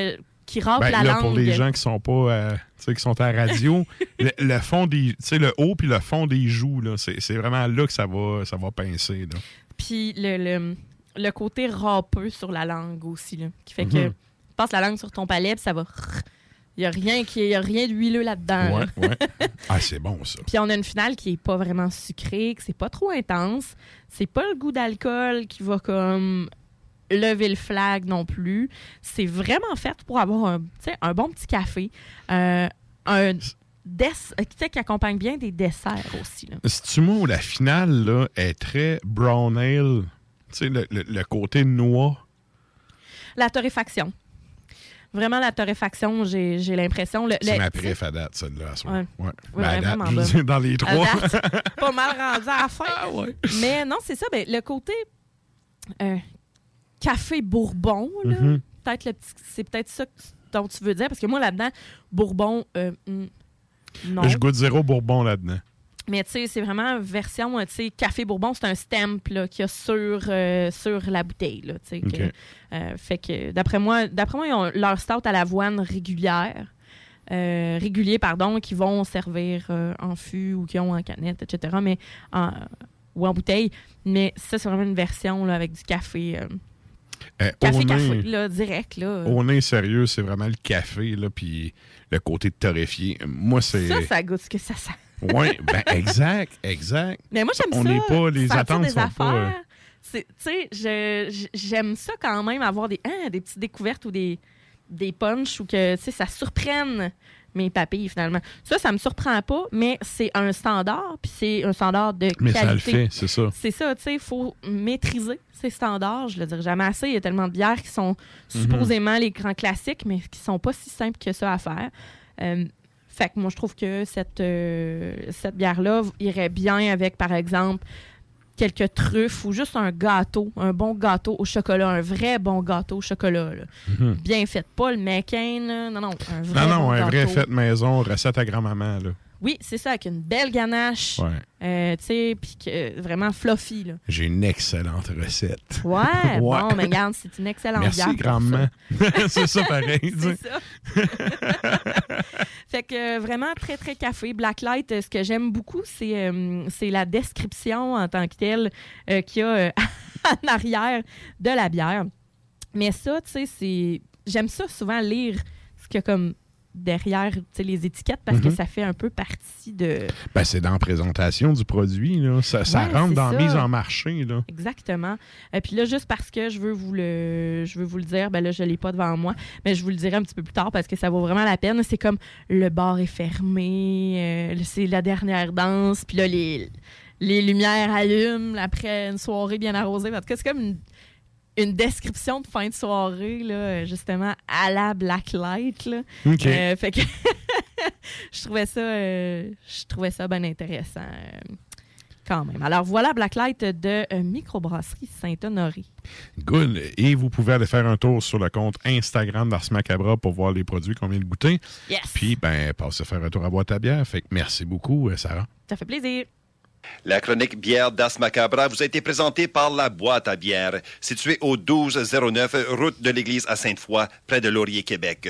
qui râpe
Ben,
la
là,
langue.
pour les gens qui sont pas, euh, tu sais, qui sont à la radio, le, le fond des, tu sais, le haut puis le fond des joues, là, c'est vraiment là que ça va, ça va pincer. Là.
Puis le, le, le côté râpeux sur la langue aussi, là, qui fait que
Mhm.
tu passes la langue sur ton palais, puis ça va... Il n'y a rien qui y a rien d'huileux là-dedans.
Ouais, ouais. Ah, c'est bon ça.
Puis on a une finale qui est pas vraiment sucrée, que c'est pas trop intense. C'est pas le goût d'alcool qui va comme lever le flag non plus. C'est vraiment fait pour avoir un, un bon petit café. Euh, un euh, qui accompagne bien des desserts aussi.
C'est-tu moi où la finale là, est très brown ale? Tu sais, le, le- le côté noix?
La torréfaction. Vraiment, la torréfaction, j'ai l'impression.
C'est ma préf à date, celle-là.
Ouais.
Ouais.
Ouais,
Ben, à date, je dans les trois.
date, pas mal rendu à la fin. Mais non, c'est ça. ben, le côté euh, café bourbon, là,
Mhm.
peut-être le petit- c'est peut-être ça dont tu veux dire. Parce que moi, là-dedans, bourbon, euh, hmm, non.
Je goûte zéro bourbon là-dedans.
Mais tu sais, c'est vraiment version, euh, tu sais, café bourbon, c'est un stamp qu'il y a sur, euh, sur la bouteille. Là, tu sais, euh, fait que, d'après moi, d'après moi, ils ont leur stout à l'avoine régulière. euh, régulier, pardon, qui vont servir en fût ou qui ont en canette, etc. Mais en, ou en bouteille. Mais ça, c'est vraiment une version là, avec du café. Euh,
Euh,
café,
au
café,
nez-
là, direct. Là.
Au nez sérieux, c'est vraiment le café, là, puis le côté torréfié. Moi, c'est.
Ça, ça goûte ce que ça sent.
Oui, ben exact, exact.
Mais moi, j'aime
On
ça.
n'est pas, les attentes
des
sont euh,
affaires. C'est- Tu sais, j'aime ça quand même, avoir des, hein, des petites découvertes ou des, des punchs ou que tu sais, ça surprenne mes papilles finalement. Ça, ça me surprend pas, mais c'est un standard, puis c'est un standard de
Mais
qualité.
ça le fait, c'est ça.
C'est ça, tu sais, il faut maîtriser ces standards. Je le dirais jamais assez. Il y a tellement de bières qui sont
Mhm.
supposément les grands classiques, mais qui sont pas si simples que ça à faire. Euh, Fait que moi, je trouve que cette, euh, cette bière-là irait bien avec, par exemple, quelques truffes ou juste un gâteau, un bon gâteau au chocolat, un vrai bon gâteau au chocolat. là.
Mhm.
Bien fait. Pas le McCain, là. non, non, un vrai
Non, non,
bon
un vrai fait maison, recette à grand-maman.
Oui, c'est ça, avec une belle ganache,
Ouais.
euh, tu sais, puis que- vraiment fluffy, là.
J'ai une excellente recette.
Ouais,
Ouais.
bon, mais regarde, c'est une excellente
Merci
bière
grandement. c'est ça pareil.
C'est ça. fait que euh, vraiment très, très café. Blacklight, euh, ce que j'aime beaucoup, c'est c'est la description en tant que telle qu'il y a en arrière de la bière. Mais ça, tu sais, c'est. J'aime ça souvent lire ce qu'il y a comme derrière les étiquettes parce que
Mhm.
ça fait un peu partie de.
Ben, c'est dans la présentation du produit. Là. Ça, rentre dans la mise en marché. Là.
Exactement. Et puis là, juste parce que je veux vous le, je veux vous le dire, ben là, je l'ai pas devant moi, mais je vous le dirai un petit peu plus tard parce que ça vaut vraiment la peine. C'est comme le bar est fermé, euh, c'est la dernière danse, puis là, les, les lumières allument après une soirée bien arrosée. En tout cas, c'est comme une, une description de fin de soirée, là, justement, à la Blacklight. Là.
OK.
Euh, fait que je trouvais ça, euh, je trouvais ça bien intéressant. euh, quand même. Alors voilà Blacklight de Microbrasserie Saint-Honoré.
Good. Et vous pouvez aller faire un tour sur le compte Instagram d'Ars Macabra pour voir les produits qu'on vient de goûter.
Yes.
Puis, ben, passez faire un tour à boîte à bière. Fait que merci beaucoup, Sarah.
Ça fait plaisir.
La chronique bière d'As Macabra vous a été présentée par la boîte à bière, située au 1209 route de l'église à Sainte-Foy, près de Laurier, Québec.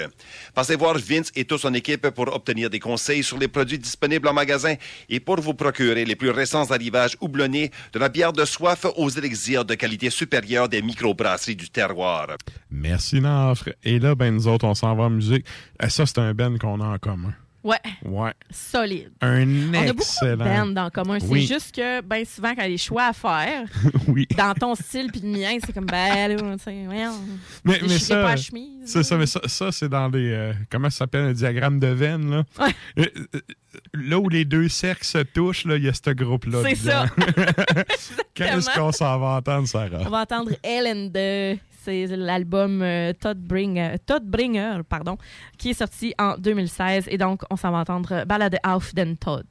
Passez voir Vince et toute son équipe pour obtenir des conseils sur les produits disponibles en magasin et pour vous procurer les plus récents arrivages houblonnés de la bière de soif aux élixirs de qualité supérieure des microbrasseries du terroir.
Merci, Nafre. Et là, ben, nous autres, on s'en va en musique. Euh, Ça, c'est un ben qu'on a en commun.
Ouais.
Ouais.
Solide.
Un
On a beaucoup de
excellent.
bands en commun. C'est
Oui.
juste que, ben souvent, quand il y a des choix à faire,
oui.
dans ton style puis le mien, c'est comme, ben là, tu sais,
Mais, mais
déchirerai pas
ça,
la chemise.
c'est ça, mais ça, ça, c'est dans les. euh, comment ça s'appelle un diagramme de veine, là? Euh, euh, Là où les deux cercles se touchent, là, il y a ce groupe-là.
C'est ça.
Qu'est-ce qu'on s'en va entendre, Sarah?
On va entendre Ellen de c'est l'album euh, Todd Bringer, Todd Bringer, pardon, qui est sorti en 2016 et donc on s'en va entendre Ballade auf den Todd.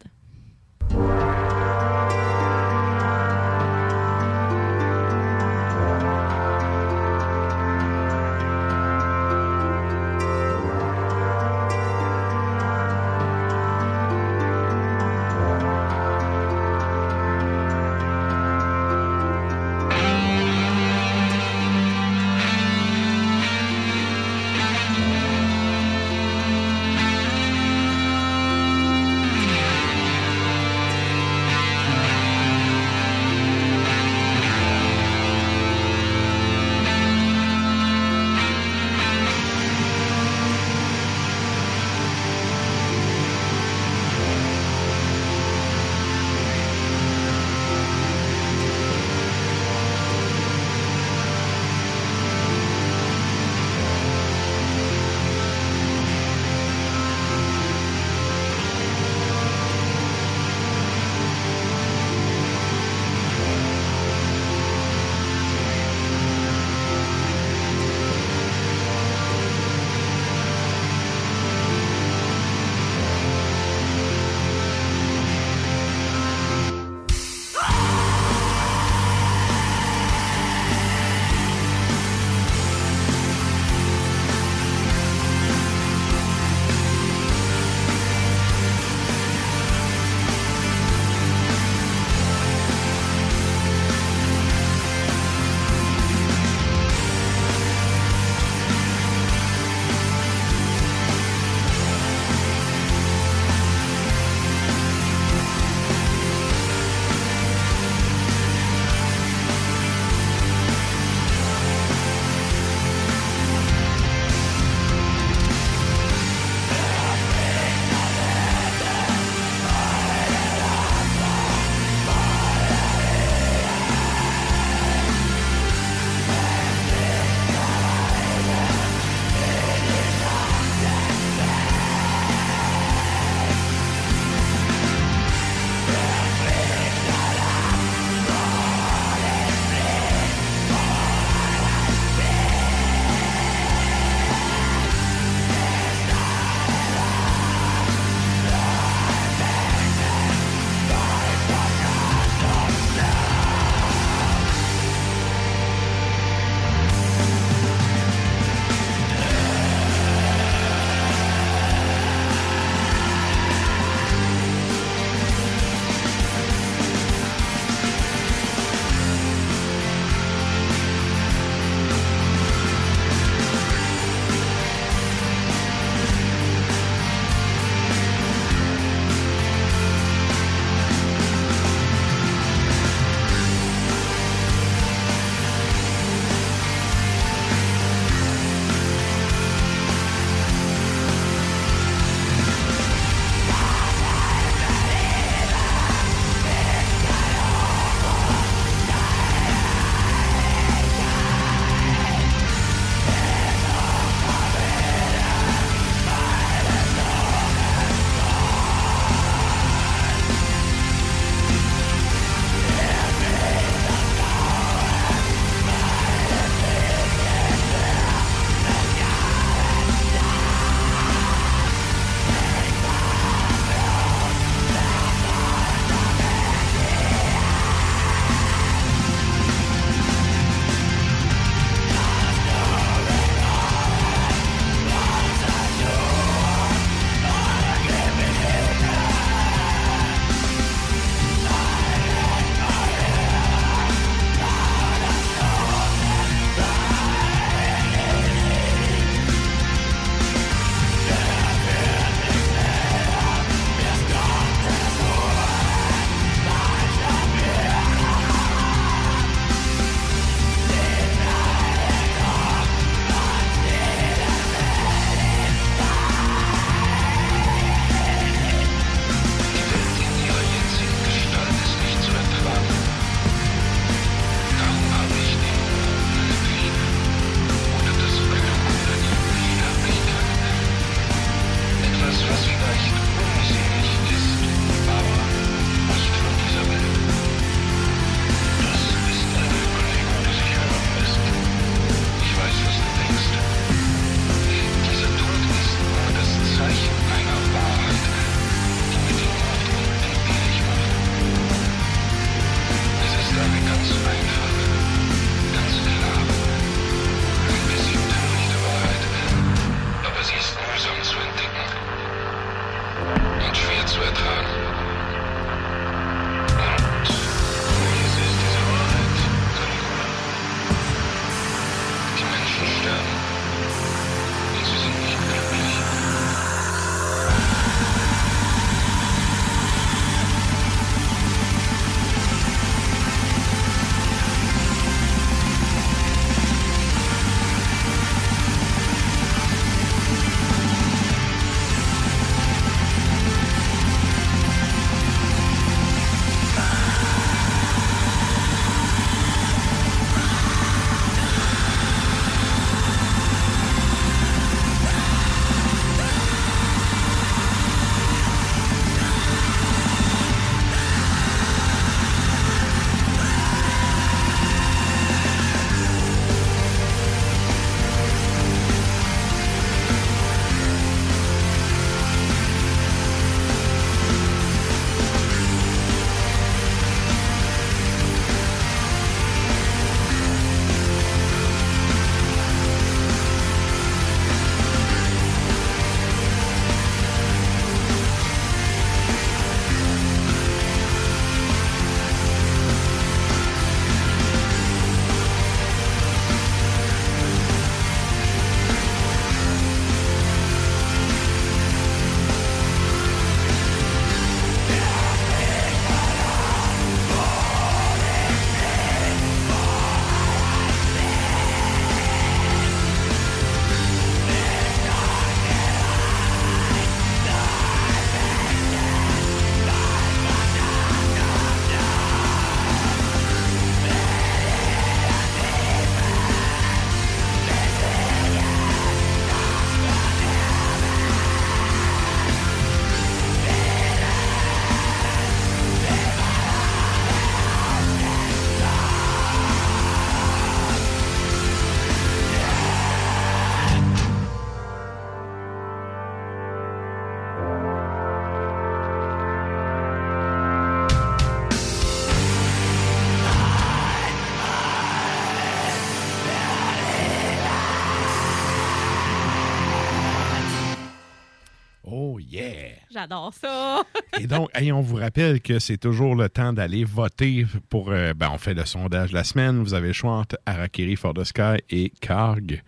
J'adore ça.
Et donc, hey, on vous rappelle que c'est toujours le temps d'aller voter pour. euh, ben, on fait le sondage de la semaine. Vous avez le choix entre Arakiri for the Sky et Karg.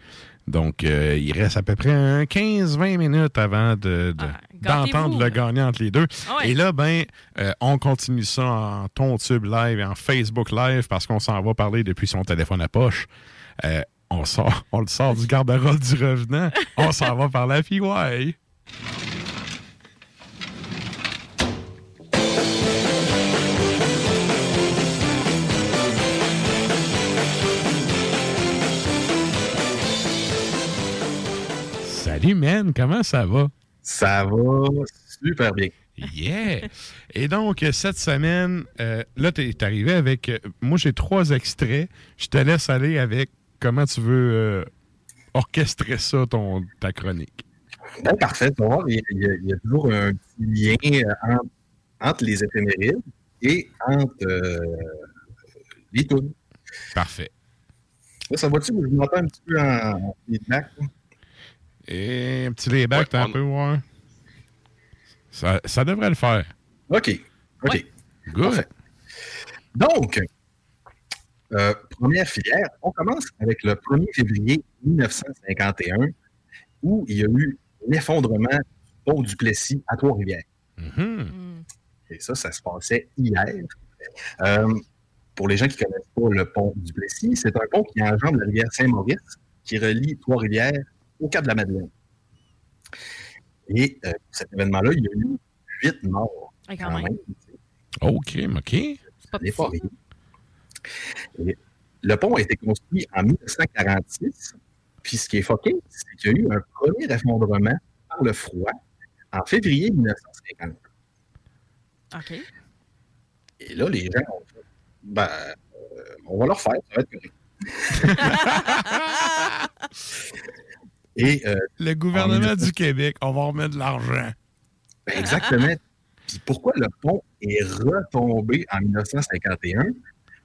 Donc, euh, il reste à peu près un 15-20 minutes avant de- de- d'entendre le gagnant entre les deux.
Ah ouais.
Et là, ben, euh, on continue ça en Tontube Live et en Facebook Live parce qu'on s'en va parler depuis son téléphone à poche. Euh, on, sort, on le sort du garde-robe du revenant. On s'en va par la PY. Salut, man. Comment ça va?
Ça va super bien.
Yeah! Et donc, euh, cette semaine, euh, là, tu es arrivé avec. euh, moi, j'ai trois extraits. Je te laisse aller avec comment tu veux euh, orchestrer ça, ton, ta chronique.
Ben, parfait. Il y, a, il y a- toujours un petit lien entre, entre les éphémérides et entre les tunes.
Parfait.
Là, ça va-tu? Je m'entends un petit peu en, feedback.
Et un petit layback, t'as un peu, ouais. Ça, ça devrait le faire.
OK. OK.
Good.
Parfait. Donc, euh, première filière, on commence avec le 1er février 1951, où il y a eu l'effondrement du pont du Plessis à Trois-Rivières. Et ça, ça se passait hier. Euh, pour les gens qui ne connaissent pas le pont du Plessis, c'est un pont qui enjambe la rivière Saint-Maurice, qui relie Trois-Rivières au Cap de la Madeleine. Et euh, cet événement-là, il y a eu huit morts.
Ouais, quand même.
OK, OK.
C'est pas
rien. Et le pont a été construit en 1946. Puis ce qui est foqué, c'est qu'il y a eu un premier effondrement par le froid en février 1950.
OK.
Et là, les gens ont fait, ben, euh, on va leur faire, ça va être correct. Et euh,
Le gouvernement du Québec, on va remettre de l'argent.
Ben, exactement. Puis pourquoi le pont est retombé en 1951?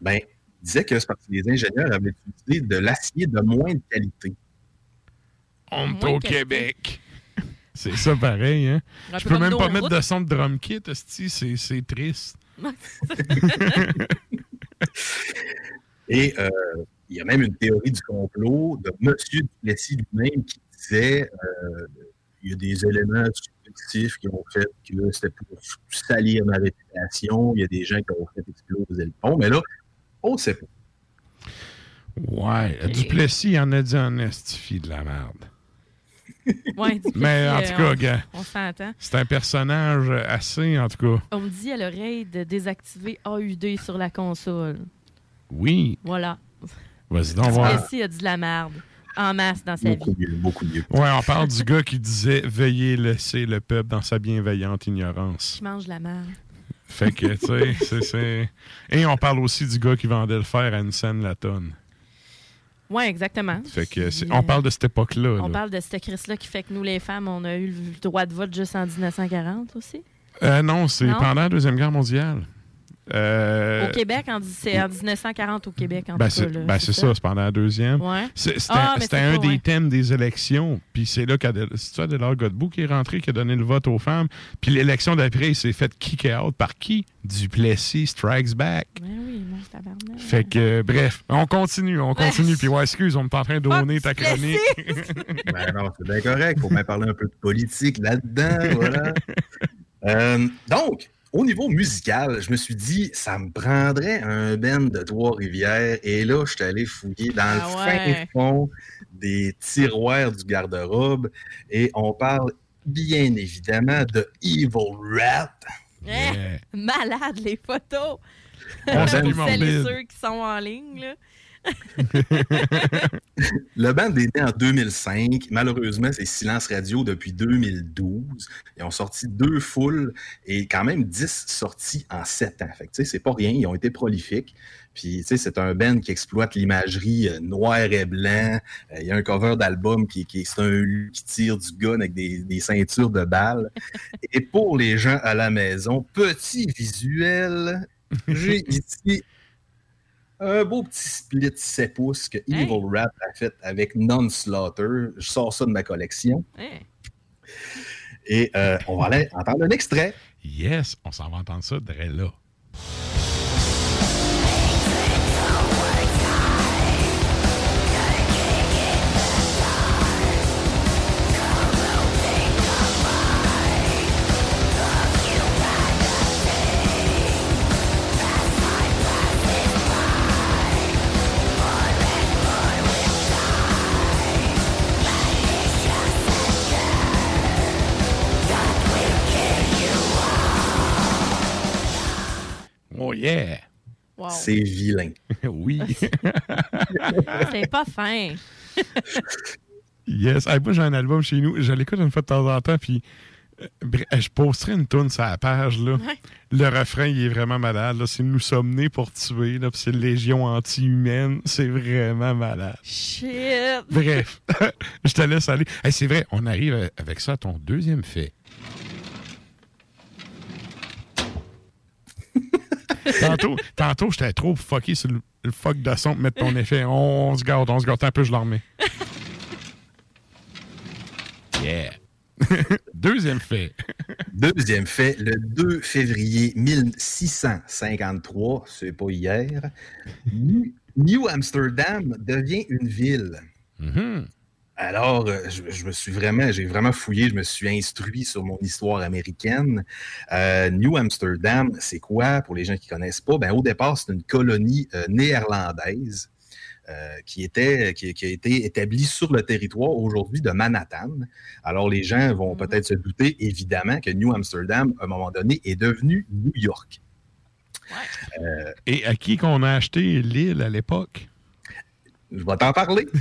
Ben, il disait que c'est parce que les ingénieurs avaient utilisé de l'acier de moins de qualité.
On est au Québec. C'est ça pareil, hein?
Un
Je
peu
peux même pas mettre de son de drum kit, c'est triste.
Et euh, il y a même une théorie du complot de M. Duplessis lui-même qui disait euh, il y a des éléments subjectifs qui ont fait que c'était pour salir ma réputation. Il y a des gens qui ont fait exploser le pont. Mais là, on ne sait pas.
Ouais, Duplessis, il en a dit en estifie de la merde.
Ouais, Duplessis,
Mais en
euh,
tout cas,
on-
gars,
On s'entend.
c'est un personnage assez, en tout cas.
On me dit à l'oreille de désactiver AUD sur la console.
Oui.
Voilà.
Vas-y donc voir.
Duplessis a dit de la merde. En masse dans sa vie.
mieux, beaucoup mieux.
Ouais, on parle du gars qui disait Veuillez laisser le peuple dans sa bienveillante ignorance.
Qui mange la merde.
Fait que, tu sais, c'est- c'est. Et on parle aussi du gars qui vendait le fer à une scène la tonne.
Oui, exactement.
Fait que,
Puis,
on parle de cette époque-là.
On
là.
parle de cette crise-là qui fait que nous, les femmes, on a eu le droit de vote juste en 1940 aussi.
Euh, non, c'est pendant la Deuxième Guerre mondiale. Euh,
Au Québec, en, c'est en 1940 au Québec, en
Ben,
tout
c'est
cas. là,
ben, c'est ça, c'est pendant la deuxième.
Ouais.
C'était
Ah, mais
c'était
c'est
un des thèmes des élections. Puis c'est là c'est Adélard Godbout qui est rentré, qui a donné le vote aux femmes. Puis l'élection d'après, il s'est fait kick out par qui? Duplessis Strikes Back.
Ben oui, tabarnak.
Fait que, euh, bref, on continue, on continue. Puis ouais, excuse, on est en train de donner ta chronique.
Ben non, c'est bien correct. faut bien parler un peu de politique là-dedans. Voilà. Euh, donc, au niveau musical, je me suis dit, ça me prendrait un band de Trois-Rivières. Et là, je suis allé fouiller dans
Ah
le
ouais.
fin fond des tiroirs du garde-robe. Et on parle bien évidemment de Evil Rap.
Eh, Malade, les photos.
On morbide.
ceux qui sont en ligne. Là.
Le band est né en 2005. Malheureusement, c'est silence radio depuis 2012. Ils ont sorti deux foules et quand même 10 sorties en 7 ans. Fait que, c'est pas rien. Ils ont été prolifiques. Puis, tu sais, c'est un band qui exploite l'imagerie euh, noir et blanc. Euh, Il y a un cover d'album qui, qui c'est un qui tire du gun avec des, des ceintures de balles. et pour les gens à la maison, petit visuel, j'ai ici un beau petit split 7 pouces que Evil Rap a fait avec Non-Slaughter. Je sors ça de ma collection. Et euh, on va aller entendre un extrait.
Yes, on s'en va entendre ça de là. Yeah!
Wow.
C'est vilain.
oui.
C'est pas fin.
Yes. Hey, moi, j'ai un album chez nous. Je l'écoute une fois de temps en temps, puis euh, je posterai une tourne sur la page. Là.
Ouais.
Le refrain, il est vraiment malade. là. C'est Nous sommes nés pour tuer, là, puis c'est Légion anti-humaine. C'est vraiment malade.
Shit.
Bref, je te laisse aller. Hey, c'est vrai, on arrive avec ça à ton deuxième fait. Tantôt, tantôt j'étais trop fucké sur le, le fuck de son pour mettre ton effet. On, on se garde, on se garde un peu, je l'en remets. Yeah. Deuxième fait.
Deuxième fait, le 2 février 1653, c'est pas hier, New- New Amsterdam devient une ville.
Mm-hmm.
Alors, euh, je, je me suis vraiment, j'ai vraiment fouillé, je me suis instruit sur mon histoire américaine. Euh, New Amsterdam, c'est quoi? Pour les gens qui connaissent pas? Ben, au départ, c'est une colonie euh, néerlandaise euh, qui, était, qui, qui a été établie sur le territoire aujourd'hui de Manhattan. Alors, les gens vont peut-être se douter, évidemment, que New Amsterdam, à un moment donné, est devenu New York. Euh,
Et à qui qu'on a acheté l'île à l'époque?
Je vais t'en parler.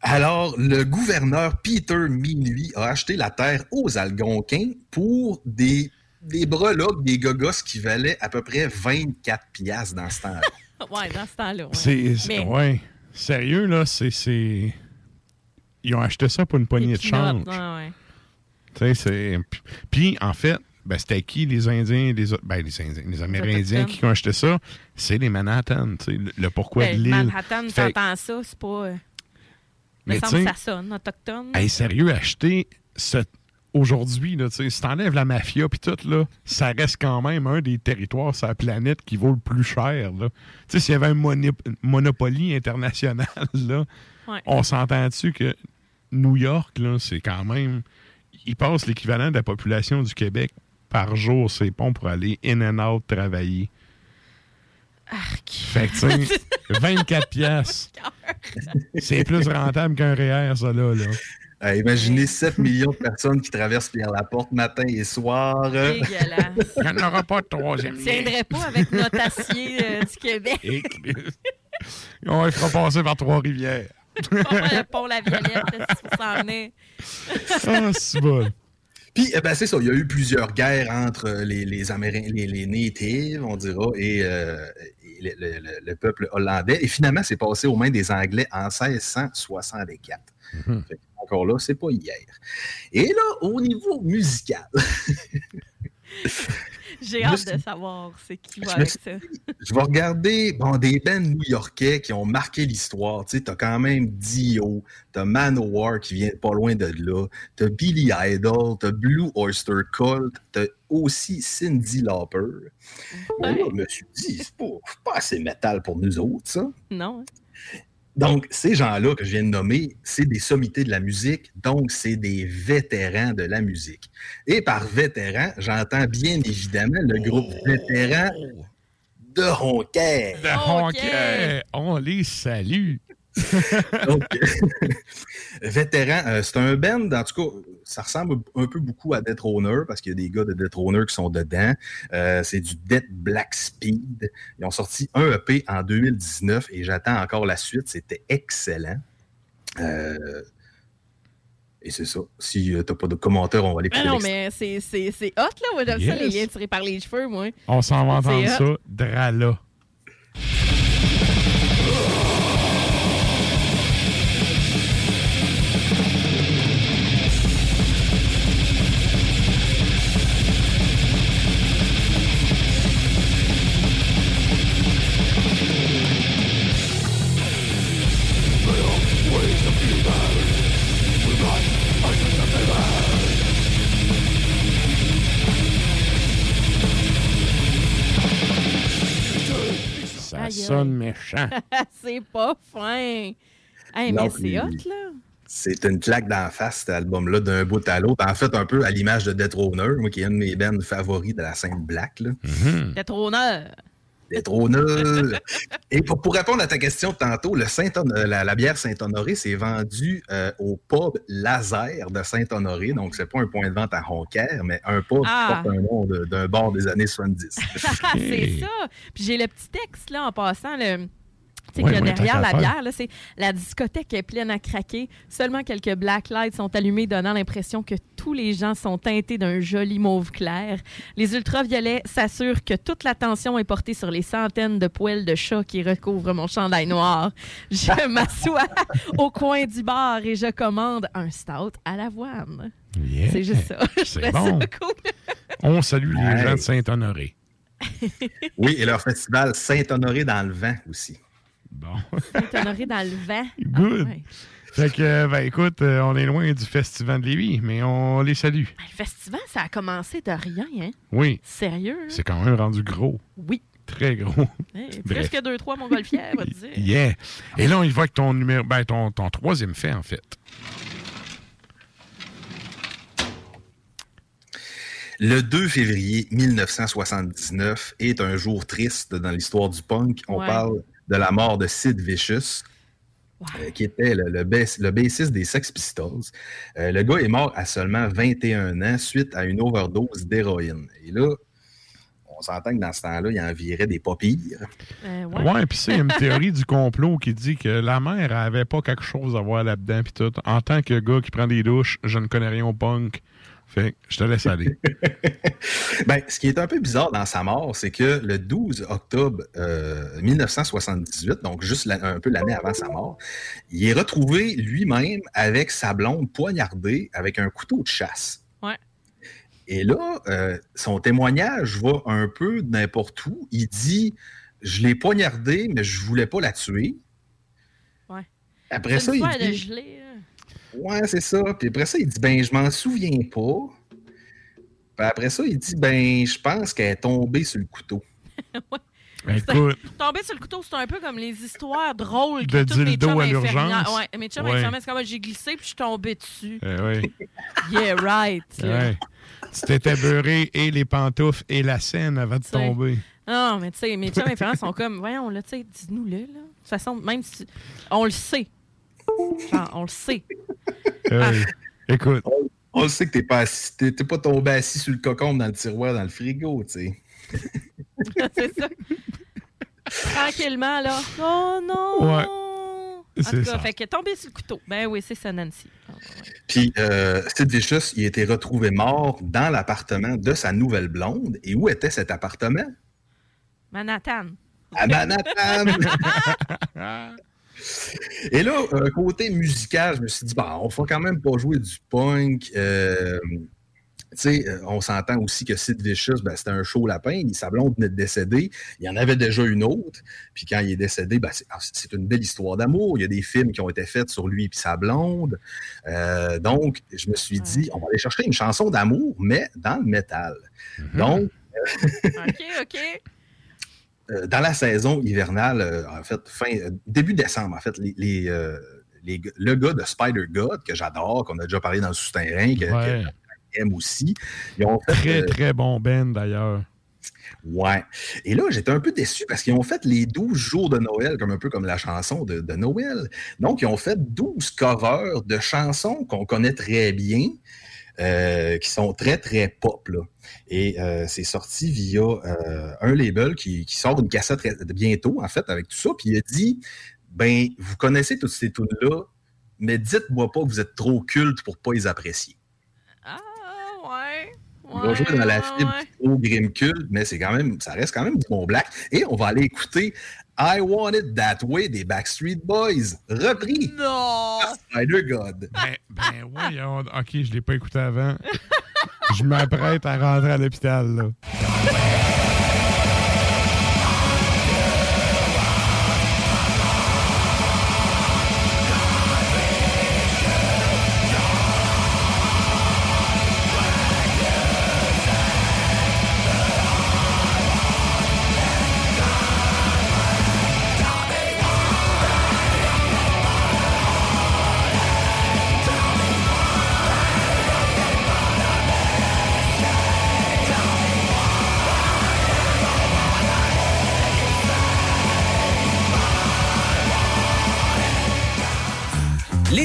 Alors, le gouverneur Peter Minuit a acheté la terre aux Algonquins pour des, des breloques, des gogos qui valaient à peu près 24 piastres dans ce temps-là.
Ouais, dans ce temps-là. ouais.
C'est. c'est-
Mais-
Ouais. Sérieux, là, c'est. c'est- Ils ont acheté ça pour une poignée de change.
Ouais, ouais.
Tu sais, c'est. Puis, en fait, ben, c'était qui les Indiens, les, autres- ben, les Indiens, les Amérindiens qui ont acheté ça? C'est les Manhattan, tu sais, le, le pourquoi
Ben,
de l'île.
Manhattan,
Fait-
t'entends ça, c'est pas. euh,
Mais
ça sonne, autochtone.
Hey, sérieux, acheter ce- aujourd'hui, là, tu sais, si t'enlèves la mafia puis tout, là, ça reste quand même un des territoires sur la planète qui vaut le plus cher. là. Tu sais, s'il y avait un moni- monopoly international, là,
Ouais.
on s'entend-tu que New York, là, c'est quand même... Il passe l'équivalent de la population du Québec par jour, ces ponts pour aller in and out travailler. Fait que, tu sais, 24 piastres. C'est plus rentable qu'un REER, ça, là. là.
Euh, imaginez 7 millions de personnes qui traversent Pierre la porte matin et soir.
Dégueulasse.
Il n'y en aura pas de troisième
Tu tiendrais pas avec notre acier euh, du Québec.
Et On les fera passer par Trois-Rivières.
le pont La Violette, c'est pour s'en venir.
ah, c'est bon.
Puis, eh ben, c'est ça, il y a eu plusieurs guerres entre les, les Amérindiens, les, les Natives, on dira, et, euh, et le, le- le- le peuple hollandais. Et finalement, c'est passé aux mains des Anglais en 1664. Fait que, encore là, c'est pas hier. Et là, au niveau musical,
J'ai hâte de savoir c'est qui va avec ça.
je vais regarder bon, des bands new-yorkais qui ont marqué l'histoire. Tu sais, t'as quand même Dio, t'as Manowar qui vient pas loin de là, t'as Billy Idol, t'as Blue Oyster Cult, t'as aussi Cindy Lauper. Ben là, je me suis dit, c'est pas, c'est pas assez métal pour nous autres, ça.
Non.
Donc, ces gens-là que je viens de nommer, c'est des sommités de la musique, donc c'est des vétérans de la musique. Et par vétéran, j'entends bien évidemment le groupe vétéran de Honker.
De Honker. On les salue.
Donc, vétéran, euh, c'est un band, en tout cas, ça ressemble un peu beaucoup à Deathroner parce qu'il y a des gars de Deathroner qui sont dedans. Euh, c'est du Death Black Speed. Ils ont sorti un EP en 2019 et j'attends encore la suite. C'était excellent. Euh, et c'est ça. Si tu n'as pas de commentaires, on va aller
Mais
écouter
non, mais c'est c'est- c'est hot, là. Moi, j'aime ça,
Yes.
les liens tirés par les cheveux, moi.
On s'en va entendre ça, Drala. Sonne méchant.
c'est pas fin. Hey,
Non,
mais c'est hot, là.
C'est une claque d'en face, cet album-là, d'un bout à l'autre. En fait, un peu à l'image de Deathroner, moi, qui est une de mes bands favoris de la scène black. Là.
Mhm.
T'es trop.
Et pour, pour répondre à ta question tantôt, le Saint la, la bière Saint-Honoré, c'est vendu euh, au pub Laser de Saint-Honoré. Donc, c'est pas un point de vente à Ronquière, mais un pub
Ah.
qui porte un nom de- d'un bar des années 70.
c'est ça. Puis j'ai le petit texte là en passant. Le... Tu sais
Ouais,
qu'il y a
ouais,
derrière la bière, là, c'est la discothèque est pleine à craquer. Seulement quelques black lights sont allumés, donnant l'impression que tous les gens sont teintés d'un joli mauve clair. Les ultraviolets s'assurent que toute l'attention est portée sur les centaines de poils de chat qui recouvrent mon chandail noir. Je m'assois au coin du bar et je commande un stout à l'avoine.
Yeah.
C'est juste ça. Je
bon.
ça cool.
On salue les
Ouais.
gens de Saint-Honoré.
Oui, et leur festival Saint-Honoré dans le vent aussi.
Bon.
Saint-Honoré dans le vent.
Good.
Ouais.
Fait que, ben écoute, euh, on est loin du festival de Lévis, mais on les salue.
Le festival, ça a commencé de rien, hein?
Oui.
Sérieux? hein?
C'est quand même rendu gros.
Oui.
Très gros.
Hey, plus que 2-3 montgolfières, on va te dire.
Yeah. Et là, on y va avec ton numéro, ben, ton, ton troisième fait, en fait.
Le 2 février 1979 est un jour triste dans l'histoire du punk. On
Ouais.
parle de la mort de Sid Vicious, euh, qui était le, le, bass- le bassiste des Sex Pistols. Euh, le gars est mort à seulement 21 ans suite à une overdose d'héroïne. Et là, on s'entend que dans ce temps-là, il en virait des pas pires.
Euh,
Ouais, puis ça, il y a une théorie du complot qui dit que la mère avait pas quelque chose à voir là-dedans, puis tout. En tant que gars qui prend des douches, je ne connais rien au punk. Fait que je te laisse aller.
Ben, ce qui est un peu bizarre dans sa mort, c'est que le 12 octobre euh, 1978, donc juste la- un peu l'année avant sa mort, il est retrouvé lui-même avec sa blonde poignardée avec un couteau de chasse.
Ouais.
Et là, euh, son témoignage va un peu n'importe où. Il dit Je l'ai poignardée, mais je voulais pas la tuer.
Ouais.
Après ça, il dit
gelée.
Ouais, c'est ça. Puis après ça, il dit Ben, je m'en souviens pas. Puis après ça, il dit Ben, je pense qu'elle est tombée sur le couteau.
Écoute,
Tomber sur le couteau, c'est un peu comme les histoires drôles
De
que tous mes
dildo
chums
à l'urgence.
Ouais, mes chums
Ouais.
infirmières, c'est comme j'ai glissé puis je suis tombée dessus.
eh oui.
Yeah, right.
Ouais. T'étais beurré et les pantoufles et la scène avant de tomber.
Non, mais tu sais, mes chums infirmières sont comme, voyons, là, tu sais, dis-nous-le, là. De toute façon, même si. On le sait. Genre, on le sait. Ah.
Hey, Écoute.
On le sait que t'es pas assis, t'es t'es pas tombé assis sur le cocon dans le tiroir dans le frigo, tu sais.
c'est ça. Tranquillement, là. Oh non!
Ouais.
En
C'est
tout cas,
ça.
fait que tomber sur le couteau. Ben oui, c'est ça, Nancy.
Puis euh, Sid Vicious, il a été retrouvé mort dans l'appartement de sa nouvelle blonde. Et où était cet appartement?
Manhattan.
À Manhattan! Et là, euh, côté musical, je me suis dit, bah, on va quand même pas jouer du punk. Euh, tu sais, euh, on s'entend aussi que Sid Vicious, ben, c'était un show lapin. Sa blonde venait de décéder. Il y en avait déjà une autre. Puis quand il est décédé, ben, c'est ah, une belle histoire d'amour. Il y a des films qui ont été faits sur lui et sa blonde. Euh, donc, je me suis dit, on va aller chercher une chanson d'amour, mais dans le métal. Donc,
OK, OK.
Euh, dans la saison hivernale, euh, en fait, fin, euh, début décembre, en fait, les, les, le gars de Spider God, que j'adore, qu'on a déjà parlé dans le souterrain, que,
Ouais.
que j'aime aussi, ils ont fait.
Très, très bon Ben, d'ailleurs.
Ouais. Et là, j'étais un peu déçu parce qu'ils ont fait les 12 jours de Noël, comme un peu comme la chanson de, de Noël. Donc, ils ont fait 12 covers de chansons qu'on connaît très bien, euh, qui sont très, très pop. Là. Et euh, c'est sorti via euh, un label qui, qui sort une cassette bientôt, en fait, avec tout ça. Puis il a dit Ben, vous connaissez toutes ces tunes-là, mais dites-moi pas que vous êtes trop culte pour pas les apprécier. On va jouer dans la fibre au Grim Cult, mais c'est quand même, ça reste quand même du bon black. Et on va aller écouter I Want It That Way des Backstreet Boys, repris
non.
par Spider God.
Ben, ben voyons. OK, je l'ai pas écouté avant. Je m'apprête à rentrer à l'hôpital, là.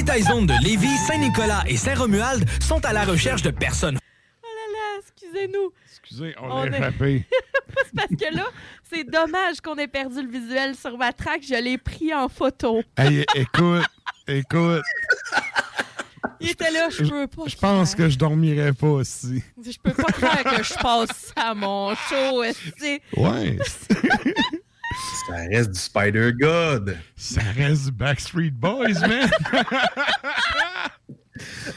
Les Taizones de Lévis, Saint-Nicolas et Saint-Romuald sont à la recherche de personnes
Oh là là, excusez-nous.
Excusez, on,
On
l'a
est-
échappé.
C'est parce que là, c'est dommage qu'on ait perdu le visuel sur ma track. Je l'ai pris en photo.
Hey, écoute, écoute,
Il était là, je peux pas.
je pense que je dormirais pas aussi.
Je peux pas croire que je passe à mon show.
Ouais.
Ça reste du Spider-God.
Ça reste du Backstreet Boys, man.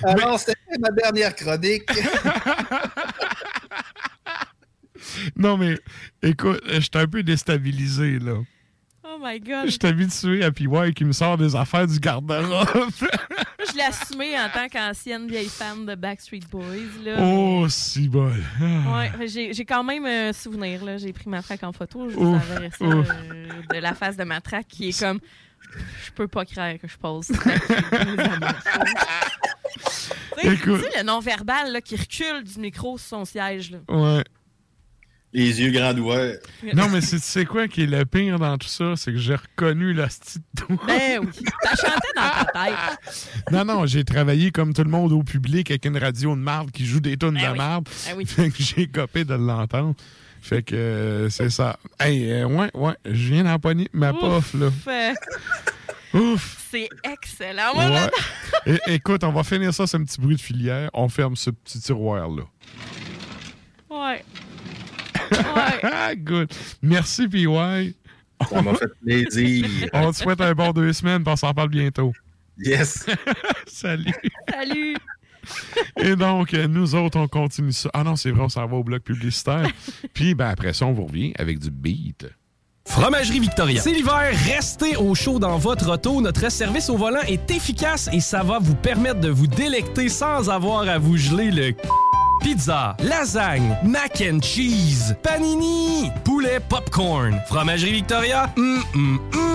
Alors, c'était ma dernière chronique.
non, mais écoute, je suis un peu déstabilisé, là.
Oh my
Je
God.
suis habitué à PY qui me sort des affaires du garde-robe.
Je l'ai assumé en tant qu'ancienne vieille fan de Backstreet Boys. Là.
oh, si bol.
Ouais, j'ai j'ai quand même un souvenir. là. J'ai pris ma traque en photo. Je vous enverrai ça euh, de la face de ma traque qui est comme. Je peux pas croire que je pose.
Écoute.
Tu sais, le non-verbal là, qui recule du micro sur son siège. Là.
Ouais.
Les yeux grands ouverts.
Non, mais c'est- tu sais quoi qui est le pire dans tout ça? C'est que j'ai reconnu la petite
Ben oui, t'as chanté dans ta tête.
Non, non, j'ai travaillé comme tout le monde au public avec une radio de marde qui joue des tunes
Ben
de
oui.
marde.
Ben oui.
Fait que j'ai copé de l'entendre. Fait que euh, c'est ça. Hey, euh, ouais, ouais, je viens d'empoigner ma pof, là.
Ouf,
Ouf!
C'est excellent.
Ouais. É- écoute, on va finir ça sur un petit bruit de filière. On ferme ce petit tiroir-là.
Ouais.
Ah, Good. Merci, PY.
Ça m'a fait plaisir.
On te souhaite un bon deux semaines, puis on s'en parle bientôt.
Yes.
Salut.
Salut.
Et donc, euh, nous autres, on continue ça. Ah non, c'est vrai, on s'en va au bloc publicitaire. Puis, ben, après ça, on vous revient avec du beat.
Fromagerie Victoria. C'est l'hiver, restez au chaud dans votre auto. Notre service au volant est efficace et ça va vous permettre de vous délecter sans avoir à vous geler le Pizza, lasagne, mac and cheese, panini, poulet popcorn. Fromagerie Victoria, hum, hum, hum.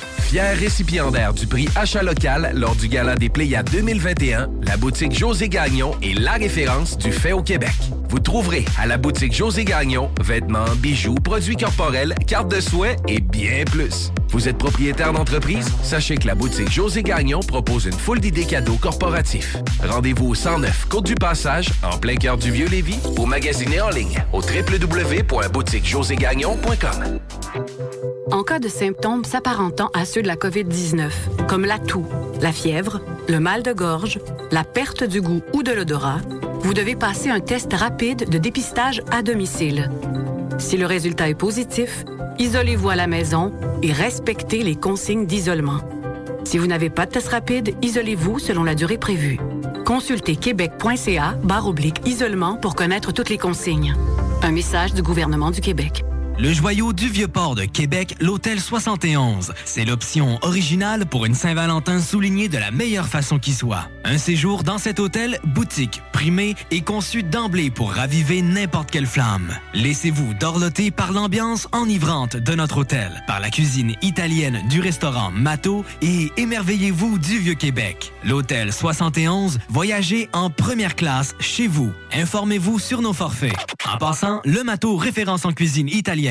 Fier récipiendaire du prix Achat local lors du Gala des Pléiades 2021, la boutique José Gagnon est la référence du fait au Québec. Vous trouverez à la boutique José Gagnon vêtements, bijoux, produits corporels, cartes de soins et bien plus. Vous êtes propriétaire d'entreprise? Sachez que la boutique José Gagnon propose une foule d'idées cadeaux corporatifs. Rendez-vous au 109 Côte du Passage, en plein cœur du Vieux-Lévis, ou magasinez en ligne au www.boutiquejoségagnon.com.
En cas de symptômes s'apparentant à ceux de la COVID-19, comme la toux, la fièvre, le mal de gorge, la perte du goût ou de l'odorat, vous devez passer un test rapide de dépistage à domicile. Si le résultat est positif, isolez-vous à la maison et respectez les consignes d'isolement. Si vous n'avez pas de test rapide, isolez-vous selon la durée prévue. Consultez québec.ca barre oblique isolement pour connaître toutes les consignes. Un message du gouvernement du Québec.
Le joyau du Vieux-Port de Québec, l'Hôtel 71. C'est l'option originale pour une Saint-Valentin soulignée de la meilleure façon qui soit. Un séjour dans cet hôtel, boutique, primé et conçu d'emblée pour raviver n'importe quelle flamme. Laissez-vous dorloter par l'ambiance enivrante de notre hôtel, par la cuisine italienne du restaurant Mato et émerveillez-vous du Vieux-Québec. L'Hôtel 71, voyagez en première classe chez vous. Informez-vous sur nos forfaits. En passant, le Mato référence en cuisine italienne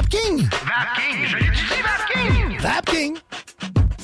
Vapking, je l'étudie, Vapking!
Vapking!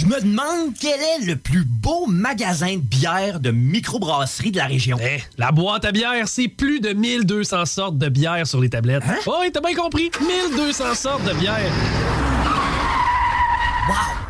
Je me demande quel est le plus beau magasin de bière de microbrasserie de la région.
Eh, la boîte à bière, c'est plus de 1200 sortes de bière sur les tablettes.
Hein?
Oh, oui, t'as bien compris. 1200 sortes de bière.
Wow!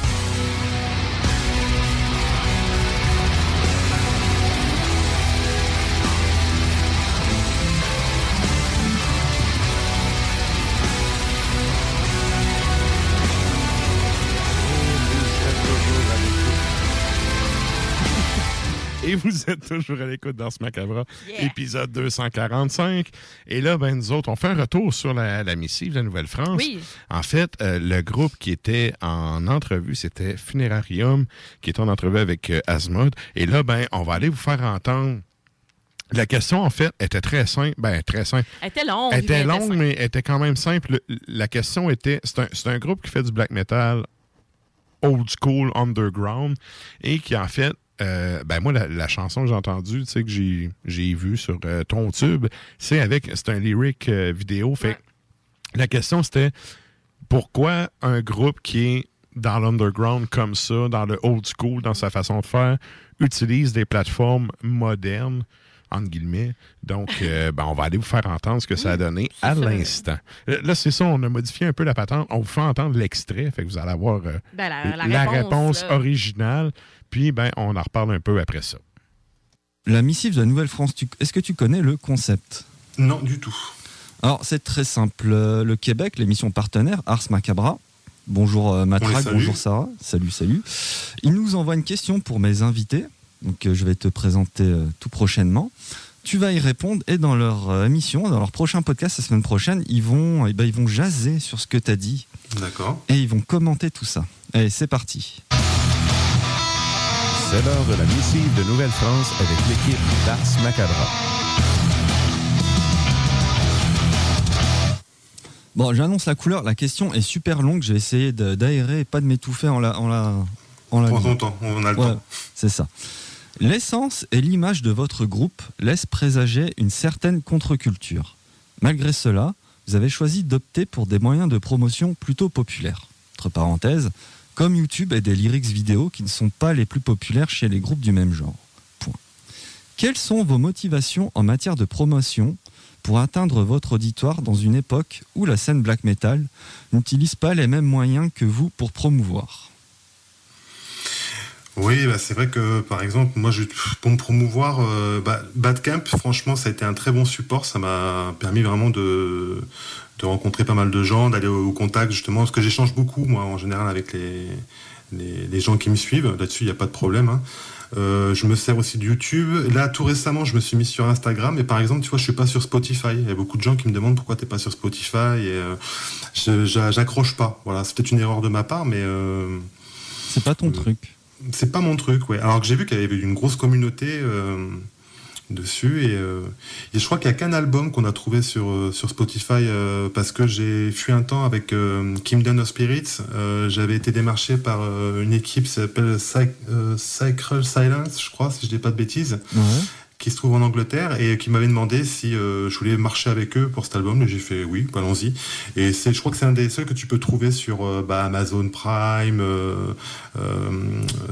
Et vous êtes toujours à l'écoute dans ce Macabra,
Yeah.
épisode 245. Et là, ben, nous autres, on fait un retour sur la, la missive de la Nouvelle-France.
Oui.
En fait, euh, le groupe qui était en entrevue, c'était Funerarium, qui était en entrevue avec euh, Asmod. Et là, ben, on va aller vous faire entendre. La question, en fait, était très simple. Ben, très simple.
Elle était longue.
Elle était longue, mais elle était quand même simple. Le- La question était, c'est un, c'est un groupe qui fait du black metal old school, underground, et qui en fait, euh, ben moi, la, la chanson que j'ai entendue, tu sais, que j'ai, vue sur euh, ton tube, c'est avec, c'est un lyric euh, vidéo. Fait la question c'était, pourquoi un groupe qui est dans l'underground comme ça, dans le old school, dans sa façon de faire, utilise des plateformes modernes, entre guillemets? Donc, euh, ben, on va aller vous faire entendre ce que ça a donné à l'instant. Là, c'est ça, on a modifié un peu la patente. On vous fait entendre l'extrait, fait que vous allez avoir euh,
Ben, la- la réponse,
originale. Puis, ben, on en reparle un peu après ça.
La missive de la Nouvelle-France, tu- est-ce que tu connais le concept?
Non, du tout.
Alors, c'est très simple. Euh, Le Québec, l'émission partenaire, Ars Macabra. Bonjour euh, Matraque, bonjour Sarah. Salut, salut. Il nous envoie une question pour mes invités. Donc, euh, je vais te présenter euh, tout prochainement. Tu vas y répondre et dans leur euh, émission, dans leur prochain podcast la semaine prochaine, ils vont, eh ben, ils vont jaser sur ce que tu as dit.
D'accord.
Et ils vont commenter tout ça. Allez, c'est parti.
C'est l'heure de la missive de Nouvelle-France avec l'équipe d'Ars Macabra.
Bon, j'annonce la couleur. La question est super longue. J'ai essayé d'aérer et pas de m'étouffer en la. En la, en la
ton temps, on a le
Ouais,
temps.
C'est ça. L'essence et l'image de votre groupe laissent présager une certaine contre-culture. Malgré cela, vous avez choisi d'opter pour des moyens de promotion plutôt populaires. Entre parenthèses, comme YouTube et des lyrics vidéo qui ne sont pas les plus populaires chez les groupes du même genre. Point. Quelles sont vos motivations en matière de promotion pour atteindre votre auditoire dans une époque où la scène black metal n'utilise pas les mêmes moyens que vous pour promouvoir?
Oui, bah, c'est vrai que par exemple, moi, je, pour me promouvoir, euh, bah, Badcamp, franchement, ça a été un très bon support. Ça m'a permis vraiment de, de rencontrer pas mal de gens, d'aller au, au contact justement, parce que j'échange beaucoup, moi, en général, avec les, les, les gens qui me suivent. Là-dessus, il n'y a pas de problème. hein. Euh, je me sers aussi de YouTube. Là, tout récemment, je me suis mis sur Instagram. Et par exemple, tu vois, je suis pas sur Spotify. Il y a beaucoup de gens qui me demandent pourquoi t'es pas sur Spotify. Et euh, j'accroche pas. Voilà, c'est peut-être une erreur de ma part, mais euh,
C'est pas ton truc.
c'est pas mon truc, ouais. Alors que j'ai vu qu'il y avait une grosse communauté dessus et, euh, et je crois qu'il n'y a qu'un album qu'on a trouvé sur, euh, sur Spotify euh, parce que j'ai fui un temps avec euh, Kingdom of Spirits. J'avais été démarché par une équipe qui s'appelle Sacred Silence, je crois, si je dis pas de bêtises. Qui se trouvent en Angleterre et qui m'avaient demandé si euh, je voulais marcher avec eux pour cet album. Et j'ai fait oui, allons-y. Et c'est, je crois que c'est un des seuls que tu peux trouver sur euh, bah, Amazon Prime, euh, euh,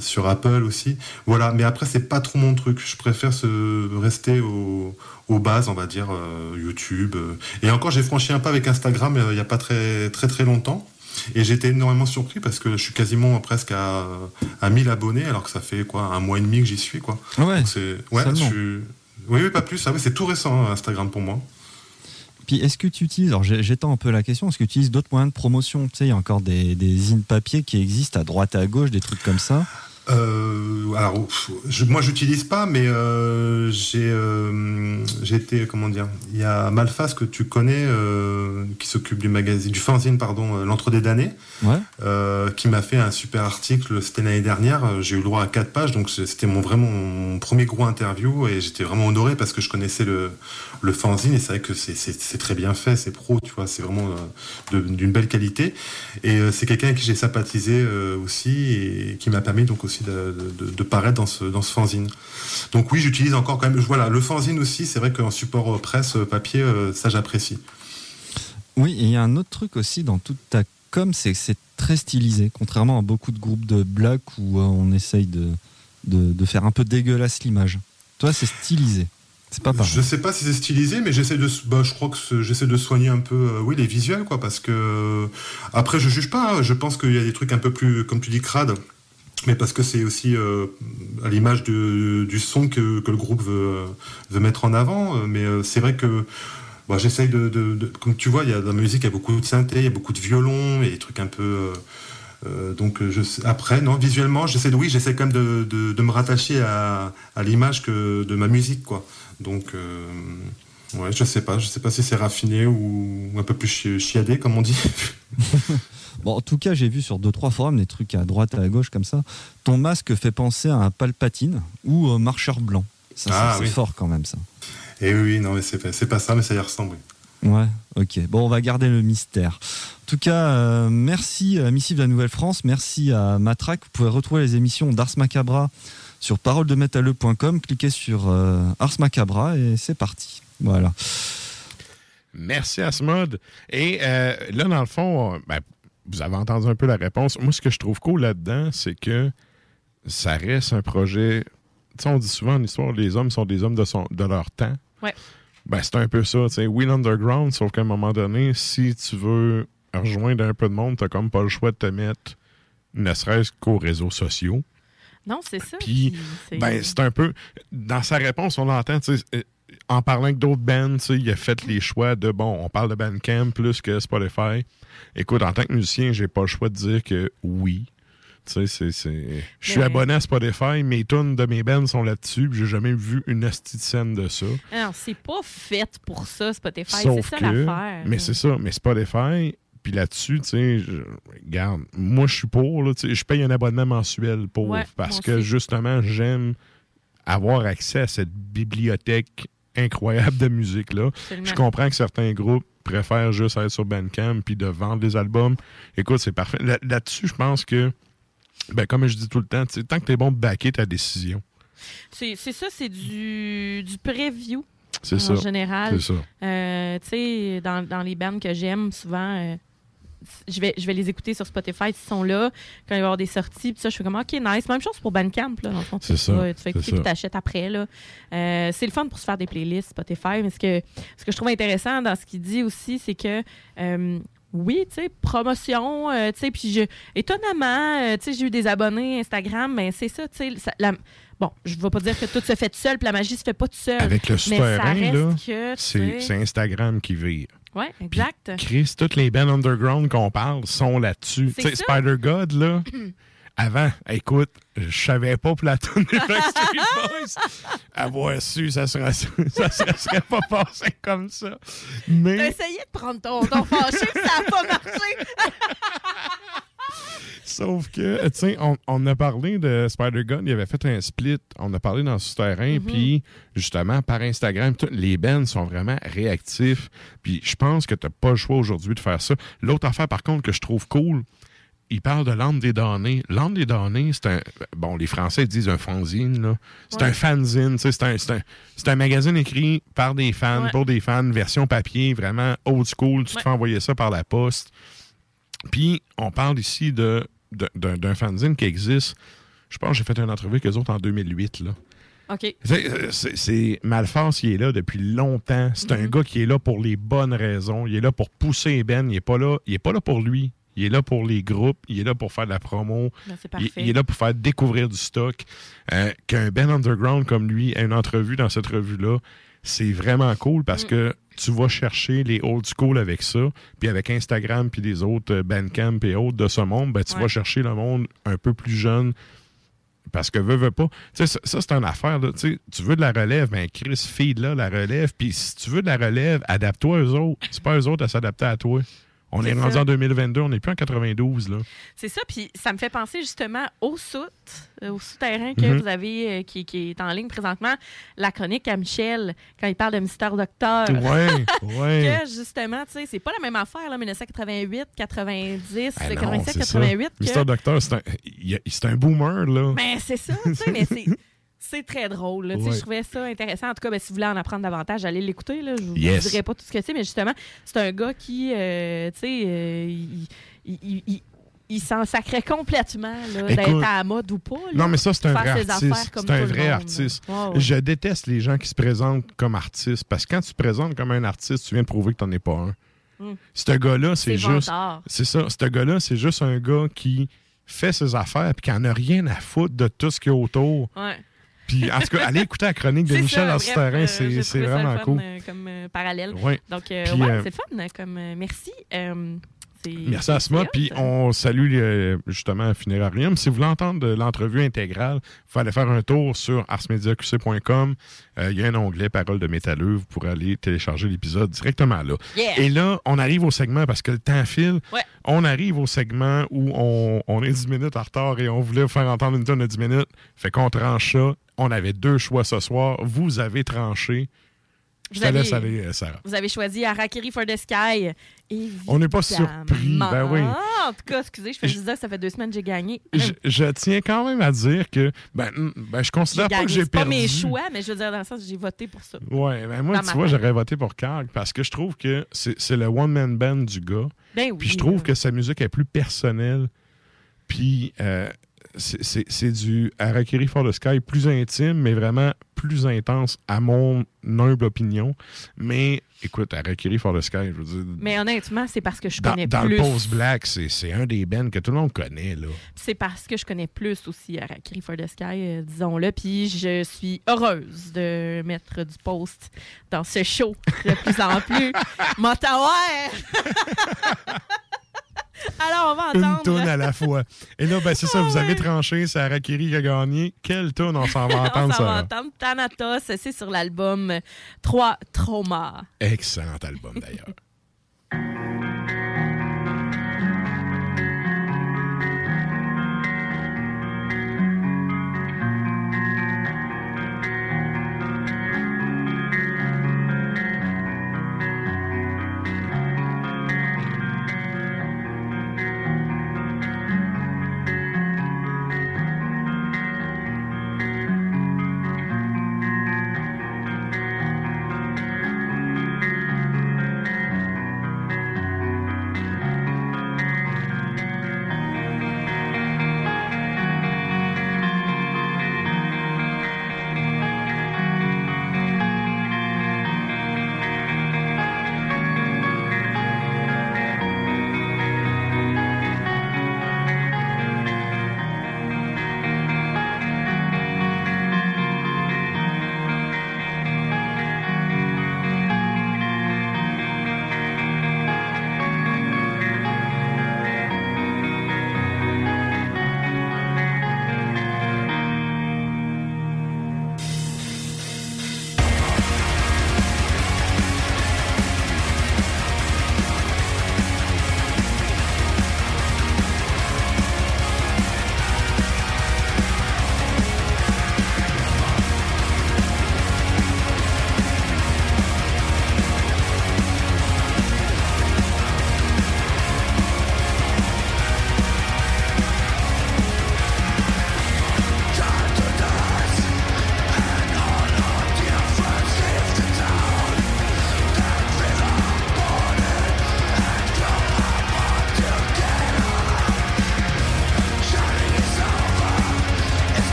sur Apple aussi. Voilà. Mais après, c'est pas trop mon truc. Je préfère se rester au, aux bases, on va dire euh, YouTube. Et encore, j'ai franchi un pas avec Instagram il y a pas très très très longtemps. Et j'étais énormément surpris parce que je suis quasiment presque à, à 1000 abonnés alors que ça fait quoi un mois et demi que j'y suis quoi.
Ah ouais,
c'est ouais, je
seulement.
suis- oui, oui, pas plus. Ah oui, c'est tout récent hein, Instagram pour moi.
Puis est-ce que tu utilises, alors j'étends un peu la question, est-ce que tu utilises d'autres moyens de promotion? Tu sais, il y a encore des, des in papier qui existent à droite et à gauche, des trucs comme ça.
Euh, alors, je, moi, j'utilise pas, mais euh, j'ai euh, j'ai été, comment dire, il y a Malfas que tu connais, euh, qui s'occupe du magazine, du fanzine, pardon, l'entre des damnés,
Ouais.
qui m'a fait un super article. C'était l'année dernière. J'ai eu le droit à quatre pages, donc c'était mon vraiment mon premier gros interview et j'étais vraiment honoré parce que je connaissais le le fanzine et c'est vrai que c'est- très bien fait, c'est pro, tu vois, c'est vraiment d'une belle qualité. Et c'est quelqu'un avec qui j'ai sympathisé aussi et qui m'a permis donc aussi de, de- de paraître dans ce, dans ce fanzine. Donc oui, j'utilise encore quand même. Voilà, le fanzine aussi, c'est vrai qu'en support euh, presse euh, papier, euh, ça j'apprécie.
Oui, et il y a un autre truc aussi dans toute ta com, c'est que c'est très stylisé, contrairement à beaucoup de groupes de black où on essaye de, de, de faire un peu dégueulasse l'image. Toi, c'est stylisé. C'est pas pareil.
Je sais pas si c'est stylisé, mais j'essaie de, bah, je crois que j'essaie de soigner un peu, euh, oui, les visuels, quoi, parce que après, je juge pas. hein, je pense qu'il y a des trucs un peu plus, comme tu dis, crades, mais parce que c'est aussi euh, à l'image de- du son que, que le groupe veut, veut mettre en avant. euh, Mais euh, c'est vrai que bon, j'essaye de, comme tu vois, il y a dans la musique, il y a beaucoup de synthé, il y a beaucoup de violon, et des trucs un peu. donc après non visuellement j'essaie de oui j'essaie quand même de, de- me rattacher à, à l'image que de ma musique quoi donc ouais je sais pas je sais pas si c'est raffiné ou un peu plus chi- chiadé comme on dit
Bon, en tout cas, j'ai vu sur deux trois forums des trucs à droite et à gauche comme ça. Ton masque fait penser à un palpatine ou un marcheur blanc. Ça, c'est-
Ah,
c'est
oui.
fort quand même ça.
et oui oui, non mais c'est pas, c'est pas ça mais ça y ressemble.
Ouais, ok. Bon, on va garder le mystère. En tout cas, euh, merci à Missive de la Nouvelle-France, merci à Matraque. Vous pouvez retrouver les émissions d'Ars Macabra sur paroledemétalleux.com. Cliquez sur euh, Ars Macabra et c'est parti. Voilà.
Merci Asmod. Et euh, là, dans le fond, euh, ben, vous avez entendu un peu la réponse. Moi, ce que je trouve cool là-dedans, c'est que ça reste un projet. Tu sais, on dit souvent en histoire, les hommes sont des hommes de, son, de leur temps.
Ouais.
Ben, c'est un peu ça. Tu sais, Wheel Underground, sauf qu'à un moment donné, si tu veux rejoindre un peu de monde, t'as comme pas le choix de te mettre, ne serait-ce qu'aux réseaux sociaux.
Non, c'est ça.
Puis, ben, c'est un peu. Dans sa réponse, on l'entend, tu sais, en parlant avec d'autres bands, tu sais, il a fait les choix de bon, on parle de Bandcamp plus que Spotify. Écoute, en tant que musicien, j'ai pas le choix de dire que oui. Tu sais, c'est-. Je suis
Ben-
abonné à Spotify, mes tunes de mes bands sont là-dessus, puis j'ai jamais vu une hostie de scène de ça.
Alors, c'est pas fait pour ça, Spotify. C'est
Sauf
ça
que,
l'affaire.
mais c'est ça, mais Spotify, puis là-dessus, tu sais, je- regarde, moi je suis pour, là, tu sais, je paye un abonnement mensuel pour,
Ouais,
parce que
aussi.
justement, j'aime avoir accès à cette bibliothèque incroyable de musique-là.
Absolument.
Je comprends que certains groupes préfèrent juste être sur Bandcamp puis de vendre des albums. Écoute, c'est parfait. Là- Là-dessus, je pense que, ben, comme je dis tout le temps, tant que tu es bon de backer ta décision.
C'est ça, c'est du, du preview.
C'est
en
ça.
général.
C'est ça.
Euh, tu sais, dans, dans les bands que j'aime, souvent, euh, je, vais, je vais les écouter sur Spotify, ils sont là, quand il va y avoir des sorties, puis ça, je fais comme, OK, nice. Même chose pour Bandcamp, là, dans le fond.
C'est ça,
Tu fais écouter, puis t'achètes après, là. Euh, c'est le fun pour se faire des playlists Spotify, mais ce que, ce que je trouve intéressant dans ce qu'il dit aussi, c'est que, euh, oui, tu sais, promotion, euh, tu sais, puis je, étonnamment, euh, tu sais, j'ai eu des abonnés Instagram, mais c'est ça, tu sais, la- bon, je ne vais pas dire que tout se fait tout seul, puis la magie se fait pas tout seul.
Avec le
mais ça reste
là, c'est
sais-
c'est Instagram qui vire.
Oui, exact.
Chris, toutes les bands underground qu'on parle sont là-dessus. Tu sais,
ça.
Spider-God, là, avant, écoute, je savais pas pour la tune des Backstreet Boys. Avoir su, ça serait, ça serait, serait pas passé comme ça.
T'as
Mais,
essayé de prendre ton, ton fâché, ça n'a pas marché.
sauf que, tu sais, on, on a parlé de Spider-God, il avait fait un split, on a parlé dans souterrain,
Mhm.
puis justement, par Instagram, les bands sont vraiment réactifs, puis je pense que t'as pas le choix aujourd'hui de faire ça. L'autre affaire, par contre, que je trouve cool, il parle de L'Âme des damnés. L'Âme des damnés, c'est un. Bon, les Français disent un fanzine, là. C'est
Ouais.
un fanzine, tu sais, c'est un, c'est un, un magazine écrit par des fans,
Ouais.
pour des fans, version papier, vraiment old school. Tu te fais envoyer ça par la poste. Puis, on parle ici de, de- d'un, d'un fanzine qui existe. Je pense que j'ai fait une entrevue avec eux autres en 2008, là.
OK.
C'est, il est là depuis longtemps. C'est un gars qui est là pour les bonnes raisons. Il est là pour pousser Ben. Il est pas là. Il est pas là pour lui. Il est là pour les groupes. Il est là pour faire de la promo.
Ben,
il,
parfait.
il est là pour faire découvrir du stock. Euh, qu'un Ben Underground comme lui ait une entrevue dans cette revue-là, c'est vraiment cool
Mm.
parce que tu vas chercher les old school avec ça. Puis avec Instagram puis les autres euh, Bandcamp et autres de ce monde, ben, tu
Ouais.
vas chercher le monde un peu plus jeune parce que veux, veux pas. Tu sais, ça, ça, c'est une affaire. Là. Tu sais, tu veux de la relève, ben Chris, feed là la relève. Puis si tu veux de la relève, adapte-toi aux autres. C'est pas eux autres à s'adapter à toi. On
C'est
est rendu en 2022, on n'est plus en 92. Là.
C'est ça, puis ça me fait penser justement au soute, euh, au souterrain que
Mhm.
vous avez, euh, qui, qui est en ligne présentement, la chronique à Michel, quand il parle de Mister Docteur.
Ouais, ouais.
que justement, tu sais, c'est pas la même affaire, là, 1988, 90,
Ah non,
87,
c'est ça.
88. que-
Mr. Docteur, c'est un, il- un boomer, là.
Ben, c'est ça, tu sais, mais c'est. C'est très drôle. là.
Ouais.
Je trouvais ça intéressant. En tout cas, ben, si vous voulez en apprendre davantage, allez l'écouter. là. Je vous
Yes.
dirai pas tout ce que c'est, mais justement, c'est un gars qui, euh, tu sais, euh, il, il- il- s'en sacrait complètement d'être à la mode ou pas. là.
Non, mais ça, c'est un vrai artiste. C'est un vrai
monde,
artiste.
Ouais.
Je déteste les gens qui se présentent comme artistes parce que quand tu te présentes comme un artiste, tu viens de prouver que tu n'en es pas un.
Mm.
Ce gars-là, c'est
C'est
juste. C'est ça. Ce gars-là, c'est juste un gars qui fait ses affaires et qui en a rien à foutre de tout ce qu'il y a autour.
Ouais.
Puis, en tout cas, allez écouter la chronique de Michel terrain,
euh,
c'est vraiment cool.
euh, comme euh, parallèle.
Ouais.
Donc, euh, ouais,
euh,
c'est fun. Comme, euh, merci.
Merci à Asma. Puis on salue euh, justement Funérarium. Si vous voulez entendre de l'entrevue intégrale, il aller faire un tour sur arsmediaqc.com. Euh, Il y a un onglet Parole de métalleux. Vous pourrez aller télécharger l'épisode directement là.
Yeah.
Et là, on arrive au segment parce que le temps file.
Ouais.
On arrive au segment où on, on est 10 minutes en retard et on voulait vous faire entendre une tonne de 10 minutes. Fait qu'on tranche ça. On avait deux choix ce soir. Vous avez tranché. Je
Vous
te
avez-
laisse aller, euh, Sarah.
Vous avez choisi Harakiri for the Sky.
On n'est pas surpris. Ben oui.
Ah, en tout cas, excusez, je fais juste dire que ça fait deux semaines que j'ai gagné.
Je, je tiens quand même à dire que ben, mm, ben, je considère pas que j'ai
C'est pas
perdu.
mes choix, mais je veux dire, dans le sens j'ai voté pour ça.
Ouais, ben moi,
Dans
tu vois, j'aurais voté pour Karg parce que je trouve que c'est c'est le one-man band du gars.
Ben oui,
Puis je trouve que sa musique est plus personnelle. Puis euh, c'est- du Harakiri for the Sky plus intime, mais vraiment plus intense, à mon humble opinion. Mais écoute, Harakiri for the Sky, je veux dire.
Mais honnêtement, c'est parce que je
dans,
connais
dans
plus.
le Post Black, c'est c'est un des bands que tout le monde connaît. là.
C'est parce que je connais plus aussi Harakiri for the Sky, euh, disons-le. Puis je suis heureuse de mettre du post dans ce show de plus en plus. M'entends, Alors, on va
Une
entendre.
toune à la fois. Et là, ben, c'est ça, vous avez tranché, c'est Harakiri qui a gagné. Quelle toune on s'en va
on
entendre,
s'en va
ça?
entendre Thanatos, c'est sur l'album 3 Trauma.
Excellent album, d'ailleurs.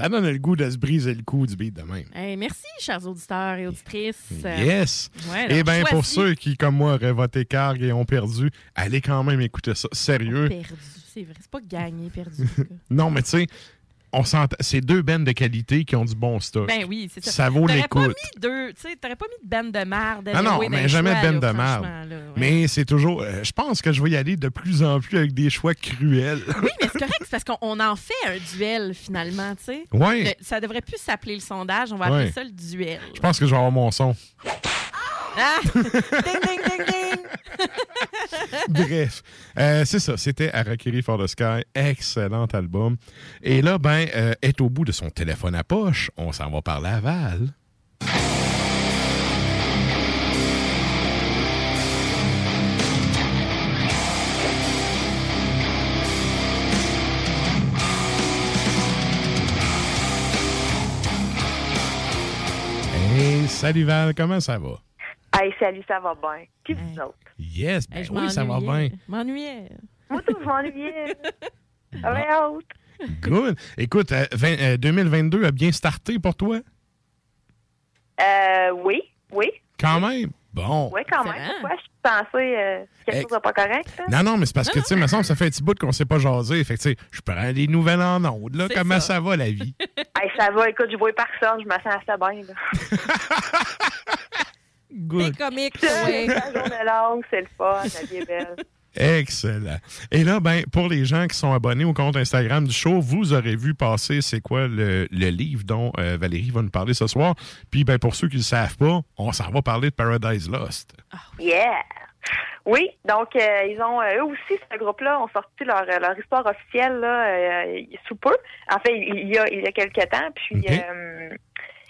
Ça donne le goût de se briser le cou du beat de même.
Hey, merci, chers auditeurs et auditrices.
Yes!
Ouais,
Et
alors,
bien, pour ceux qui, comme moi, auraient voté Carg et ont perdu, allez quand même écouter ça. Sérieux?
Perdu, c'est vrai. C'est pas gagné, perdu.
Non, mais tu sais, on. C'est deux bands de qualité qui ont du bon stock.
ben oui, c'est ça.
Ça vaut
T'aurais
l'écoute.
pas mis deux, tu sais, t'aurais pas mis de bande de marde.
Ah non,
dans
mais jamais
choix,
de band
là,
de merde.
là, ouais.
Mais c'est toujours. euh, je pense que je vais y aller de plus en plus avec des choix cruels.
Oui, mais c'est correct, parce qu'on on en fait un duel finalement, tu sais.
Ouais.
Le- Ça devrait plus s'appeler le sondage, on va appeler ça le duel.
Je pense que je vais avoir mon son.
Ah! ding, ding, ding, ding!
Bref, euh, c'est ça. C'était Harakiri for the Sky. Excellent album. Et là, ben, euh, est au bout de son téléphone à poche. On s'en va par Laval. Hey, salut Val, comment ça va?
Hey, salut, ça va bien. Puis vous autres?
Yes, ben
Hey,
oui, ça va bien.
m'ennuyais. Je m'ennuyais.
Moi, tout, je m'ennuyais.
Good. Écoute, euh, vingt- euh, 2022 a bien starté pour toi?
Euh, oui, oui.
Quand même. Bon.
Oui, quand même. Pourquoi je suis censée euh, quelque chose de pas correct? hein?
Non, non, mais c'est parce que, tu sais, me semble, ça fait un petit bout qu'on s'est pas jasé. Fait que, tu sais, je prends des nouvelles en ondes, là.
C'est
Comment
ça.
ça. va, la vie?
Hey, ça va, écoute, je vois personne, je me sens assez bien. là.
Good.
comique,
ouais. La journée longue, c'est le fun, la vie est belle.
Excellent. Et là, ben, pour les gens qui sont abonnés au compte Instagram du show, vous aurez vu passer c'est quoi le, le livre dont euh, Valérie va nous parler ce soir. Puis, ben, pour ceux qui ne le savent pas, on s'en va parler de Paradise Lost.
Yeah! Oui, donc euh, ils ont euh, eux aussi ce groupe-là ont sorti leur, leur histoire officielle là, euh, sous peu. En fait, il y a il y a quelques temps. Puis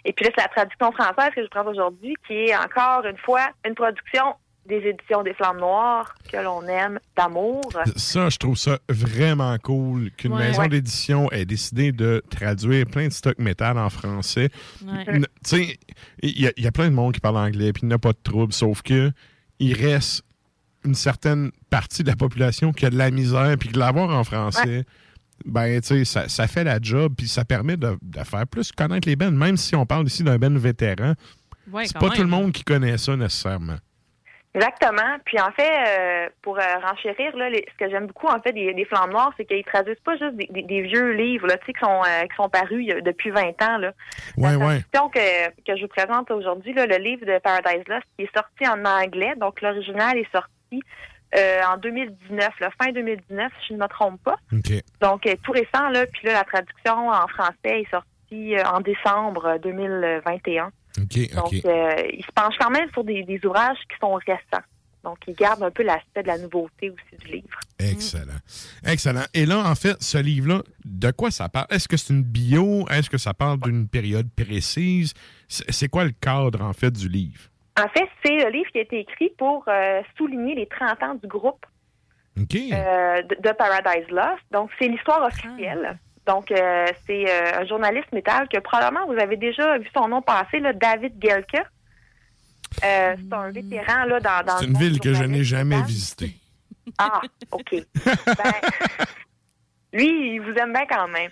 et puis là c'est la traduction française que je prends aujourd'hui, qui est encore une fois une production des éditions des Flammes Noires que l'on aime d'amour.
Ça, je trouve ça vraiment cool qu'une
Ouais.
maison
Ouais.
d'édition ait décidé de traduire plein de stock métal en français.
Ouais.
Tu sais, il y, a- il y a plein de monde qui parle anglais, puis il n'y a pas de trouble, sauf que il reste une certaine partie de la population qui a de la misère, puis que l'avoir en français, ben, tu sais, ça, ça fait la job, puis ça permet de, de faire plus connaître les bands, même si on parle ici d'un band vétéran.
Ouais,
c'est pas
même.
tout le monde qui connaît ça nécessairement.
Exactement. Puis en fait, euh, pour euh, renchérir, là, les- ce que j'aime beaucoup en fait des, des Flammes Noires, c'est qu'ils traduisent pas juste des, des- des vieux livres là, qui sont euh, qui sont parus a- depuis 20 ans. Là.
Ouais, ouais.
traduction que, que je vous présente aujourd'hui, là, le livre de Paradise Lost, qui est sorti en anglais. Donc, l'original est sorti euh, en 2019, là, fin 2019, si je ne me trompe pas.
OK.
Donc, euh, tout récent, là, puis là, la traduction en français est sortie euh, en décembre euh, 2021.
OK,
Donc,
OK.
euh, il se penche quand même sur des, des ouvrages qui sont récents. Donc, il garde un peu l'aspect de la nouveauté aussi du livre.
Excellent. Excellent. Et là, en fait, ce livre-là, de quoi ça parle? Est-ce que c'est une bio? Est-ce que ça parle d'une période précise? C'est quoi le cadre, en fait, du livre?
En fait, c'est le livre qui a été écrit pour euh, souligner les 30 ans du groupe euh, de, de Paradise Lost. Donc, c'est l'histoire officielle. Donc, euh, c'est euh, un journaliste métal que probablement vous avez déjà vu son nom passer, là, David Gelke. Euh, c'est un vétéran là, dans, dans
C'est une ville que je n'ai jamais
métal.
visitée.
Ah, OK. Ben, lui, il vous aime bien quand même.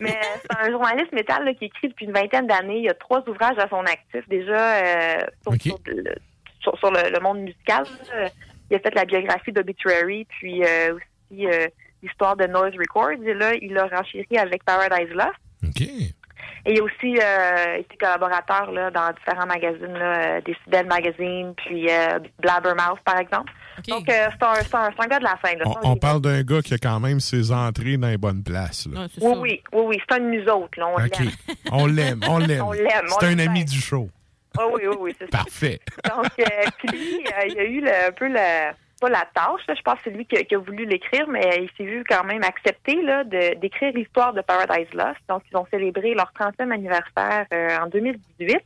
Mais c'est un journaliste métal là, qui écrit depuis une vingtaine d'années. Il y a trois ouvrages à son actif déjà euh, sur, sur le, sur- sur le- le monde musical. là. Il a fait la biographie d'Obituary, puis euh, aussi euh, l'histoire de Noise Records. Et là, il a renchéri avec Paradise Lost.
OK.
Et il a aussi euh, été collaborateur là, dans différents magazines, là, euh, Decibel Magazine, puis euh, Blabbermouth, par exemple. Donc, euh, c'est un, c'est un, c'est un gars de la scène. là.
On, parle d'un gars qui a quand même ses entrées dans les bonnes places. là.
oui, oui, oui, oui, c'est un de nous autres. Là, on
OK.
l'aime.
On l'aime, on l'aime.
On l'aime, on
C'est un
l'aime
ami du show.
Oui, oui, oui, oui, c'est ça.
Parfait.
Donc, euh, puis euh, il a eu le- un peu le, pas la tâche, là, je pense que c'est lui qui a, qui a voulu l'écrire, mais il s'est vu quand même accepter là, de- d'écrire l'histoire de Paradise Lost. Donc, ils ont célébré leur 30e anniversaire euh, en 2018.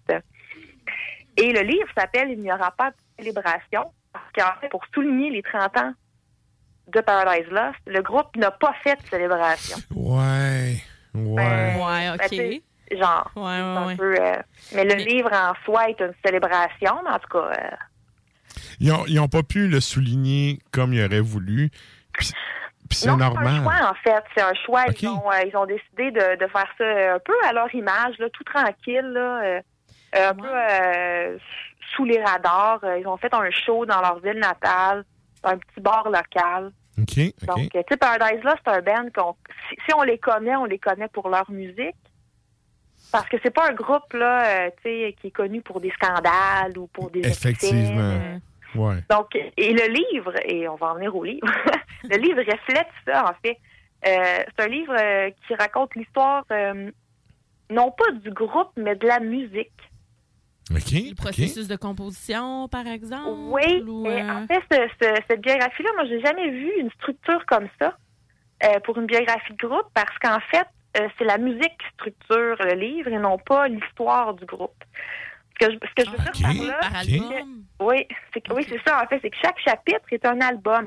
Et le livre s'appelle Il n'y aura pas de célébration. Parce qu'en fait, pour souligner les 30 ans de Paradise Lost, le groupe n'a pas fait de célébration.
Ouais. Ouais.
Ouais, OK.
genre,
Ouais,
c'est
ouais,
un
ouais.
peu, euh, mais le livre en soi est une célébration, mais en tout cas,
Ils n'ont pas pu le souligner comme ils auraient voulu. Puis, Puis c'est
non,
normal.
C'est un choix, en fait. C'est un choix. Ils, ont, euh, ils ont décidé de, de faire ça euh, un peu à leur image, là, tout tranquille, là, euh, un peu euh, sous les radars. Ils ont fait un show dans leur ville natale, un petit bar local.
OK, OK.
Donc, tu sais, Paradise Lost, c'est un band qu'on. Si, si on les connaît, on les connaît pour leur musique. Parce que c'est pas un groupe, là, euh, tu sais, qui est connu pour des scandales ou pour des. excès.
Ouais.
Donc, et le livre, et on va en venir au livre, le livre reflète ça, en fait. Euh, c'est un livre euh, qui raconte l'histoire, euh, non pas du groupe, mais de la musique.
OK.
Le processus de composition, par exemple.
Oui,
ou,
et
euh,
en fait, ce- ce- cette biographie-là, moi, j'ai jamais vu une structure comme ça euh, pour une biographie de groupe, parce qu'en fait, euh, c'est la musique qui structure le livre et non pas l'histoire du groupe. Ce que je, ce que je veux dire par là, que- oui, c'est que- oui, c'est ça, en fait, c'est que chaque chapitre est un album.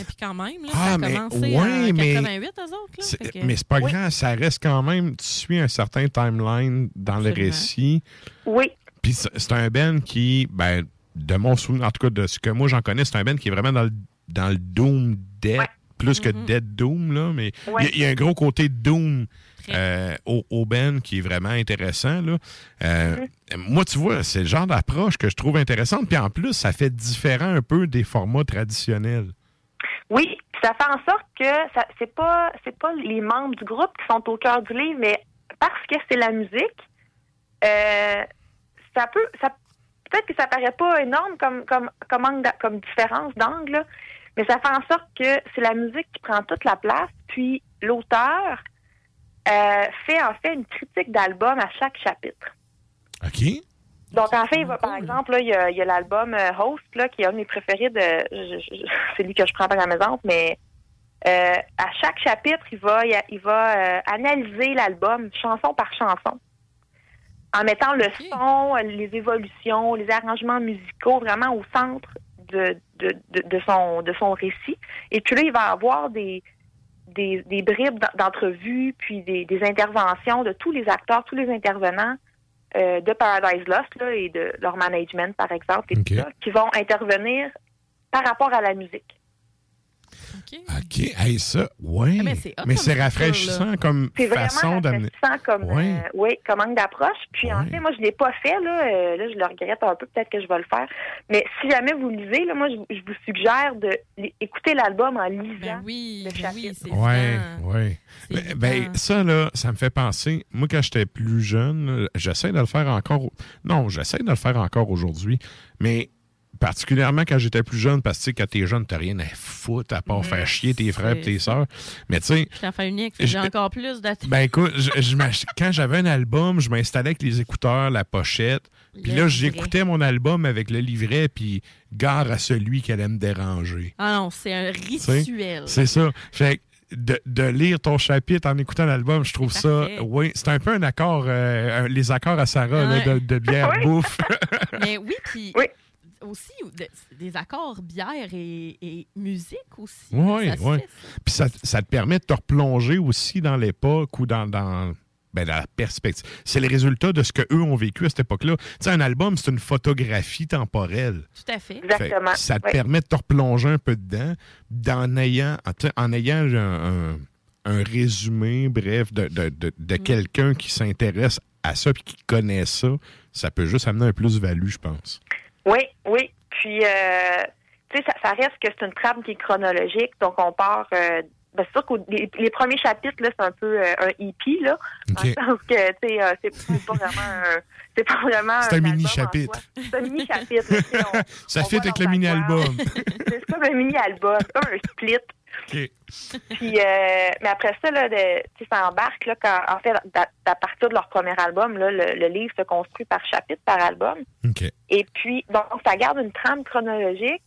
Et puis quand même, là,
Ah,
ça a
mais
commencé
ouais,
en
mais
88, eux autres. Là, que-
Mais c'est pas grave, ça reste quand même, tu suis un certain timeline dans le récit.
Oui.
Puis c'est un band qui, ben, de mon souvenir, en tout cas de ce que moi j'en connais, c'est un band qui est vraiment dans le, dans le Doom Dead, plus que Dead Doom, là, mais il y a-
Ouais.
il y, a un gros côté Doom euh, au, au band qui est vraiment intéressant. Là. Euh, Moi, tu vois, c'est le genre d'approche que je trouve intéressante, puis en plus, ça fait différent un peu des formats traditionnels.
Oui, ça fait en sorte que ça c'est pas pas les membres du groupe qui sont au cœur du livre, mais parce que c'est la musique, euh, ça peut ça peut-être que ça paraît pas énorme comme comme comme, angle comme différence d'angle, mais ça fait en sorte que c'est la musique qui prend toute la place, puis l'auteur euh, fait en fait une critique d'album à chaque chapitre.
OK?
Donc, en fait, il va, par exemple, là, il y a, il y a l'album euh, Host, là, qui est un de mes préférés de. c'est lui que je prends par la maison, mais euh, à chaque chapitre, il va, il, il va euh, analyser l'album chanson par chanson. En mettant le son, les évolutions, les arrangements musicaux vraiment au centre de, de, de, de son, de son récit. Et puis là, il va avoir des, des, des bribes d'en- d'entrevues, puis des, des interventions de tous les acteurs, tous les intervenants euh, de Paradise Lost là, et de leur management, par exemple, et tout ça, qui vont intervenir par rapport à la musique.
OK, hey, ça, oui.
Ah,
mais
mais c'est
c'est rafraîchissant
là.
comme
C'est
façon
vraiment
d'amener.
rafraîchissant comme,
Ouais.
euh, oui, comme angle d'approche. Puis en fait, moi, je ne l'ai pas fait. Là, Euh, là, je le regrette un peu. Peut-être que je vais le faire. Mais si jamais vous lisez, là, moi, je, je vous suggère d'écouter l'album en lisant
oui,
le chapitre.
Oui, oui. Ben, ben, ça, là, ça me fait penser. Moi, quand j'étais plus jeune, j'essaie de le faire encore. Non, j'essaie de le faire encore aujourd'hui. Mais particulièrement quand j'étais plus jeune, parce que tu sais, quand t'es jeune, t'as rien à foutre à part faire chier tes frères et tes sœurs. Mais tu sais,
Je suis enfant unique, j'ai encore plus de
ben écoute, je- je m'ach- quand j'avais un album, je m'installais avec les écouteurs, la pochette. Puis là, j'écoutais mon album avec le livret, puis gare à celui qui allait me déranger.
Ah non, c'est un rituel.
C'est ça. Fait que de, de lire ton chapitre en écoutant l'album, je trouve
Parfait.
ça. Oui, c'est un peu un accord, euh, un- les accords à Sarah là, de, de bière
Oui.
bouffe.
Mais oui, puis aussi de- des accords bière et, et musique aussi.
Oui,
Ça
oui. Puis ça, ça te permet de te replonger aussi dans l'époque ou dans, dans, ben, dans la perspective. C'est le résultat de ce qu'eux ont vécu à cette époque-là. Tu sais, un album, c'est une photographie temporelle.
Tout à fait.
Fait que ça te permet de te replonger un peu dedans, en ayant, en, ayant un, un- un résumé, bref, de, de- de-
Mm.
de quelqu'un qui s'intéresse à ça et qui connaît ça. Ça peut juste amener un plus-value, je pense.
Oui, oui. Puis, euh, tu sais, ça, ça reste que c'est une trame qui est chronologique. Donc, on part. Euh, ben, c'est sûr que les, les premiers chapitres, là, c'est un peu euh, un hippie, là. Dans le
OK.
sens que, tu sais, euh, c'est pas vraiment un. C'est pas vraiment.
C'est un
en
mini-chapitre.
C'est un mini-chapitre. on-
Ça
on
fit
voit
avec le mini-album.
c'est comme un mini-album, c'est comme un split. Puis, euh, mais après ça, là, de- ça embarque, là, quand, en fait, à, à partir de leur premier album, là, le, le livre se construit par chapitre, par album. Et puis, donc, ça garde une trame chronologique.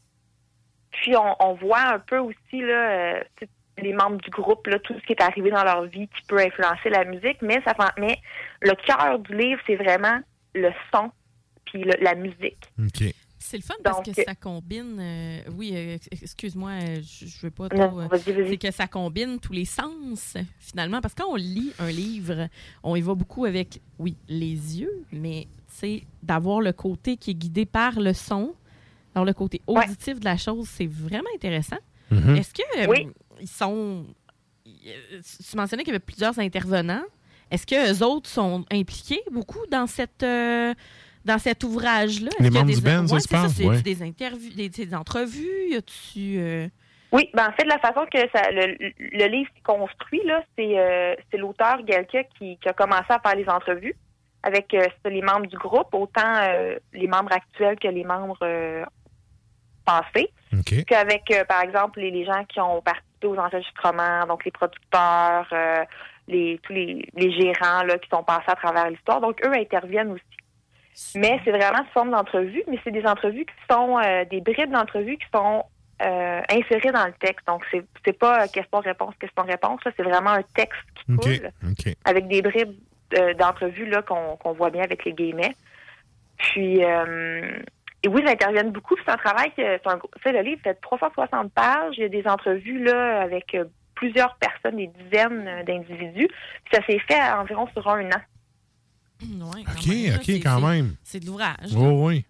Puis, on, on voit un peu aussi, là, euh, les membres du groupe, là, tout ce qui est arrivé dans leur vie qui peut influencer la musique. Mais, ça, mais le cœur du livre, c'est vraiment le son puis le- la musique.
C'est le fun parce
Donc,
que ça combine. euh, oui, euh, ex- excuse-moi, euh, je je veux pas
Non,
trop. euh,
vas-y, vas-y.
c'est que ça combine tous les sens, finalement. Parce que quand on lit un livre, on y va beaucoup avec, oui, les yeux, mais c'est d'avoir le côté qui est guidé par le son. Alors, le côté auditif de la chose, c'est vraiment intéressant.
Mm-hmm.
Mhm.
Est-ce que, euh,
Oui.
ils sont. euh, Tu mentionnais qu'il y avait plusieurs intervenants. Est-ce que eux autres sont impliqués beaucoup dans cette. euh, dans cet ouvrage-là? Est-ce
Les membres
des-
du band, ça, tu
c'est
Ouais.
des interviews, des, des entrevues? Y a-tu. euh,
Oui, ben en fait, la façon que ça, le, le livre s'est construit, là, c'est euh, c'est l'auteur Galka qui, qui a commencé à faire les entrevues avec euh, les membres du groupe, autant euh, les membres actuels que les membres euh, passés. Qu'avec, euh, par exemple, les, les gens qui ont participé aux enregistrements, donc les producteurs, euh, les, tous les, les gérants là, qui sont passés à travers l'histoire. Donc, eux interviennent aussi. Mais c'est vraiment sous forme d'entrevue, mais c'est des entrevues qui sont euh, des bribes d'entrevues qui sont euh, insérées dans le texte. Donc, c'est c'est pas euh, question-réponse, question-réponse. C'est vraiment un texte qui coule avec des bribes euh, d'entrevues là qu'on voit bien avec les guillemets. Puis, et oui, ils interviennent beaucoup. C'est un travail que, c'est le livre fait 360 pages. Il y a des entrevues là avec plusieurs personnes, des dizaines d'individus. Ça s'est fait à environ sur un an.
Ouais,
OK, OK, quand même.
C'est de l'ouvrage.
Oh, oui.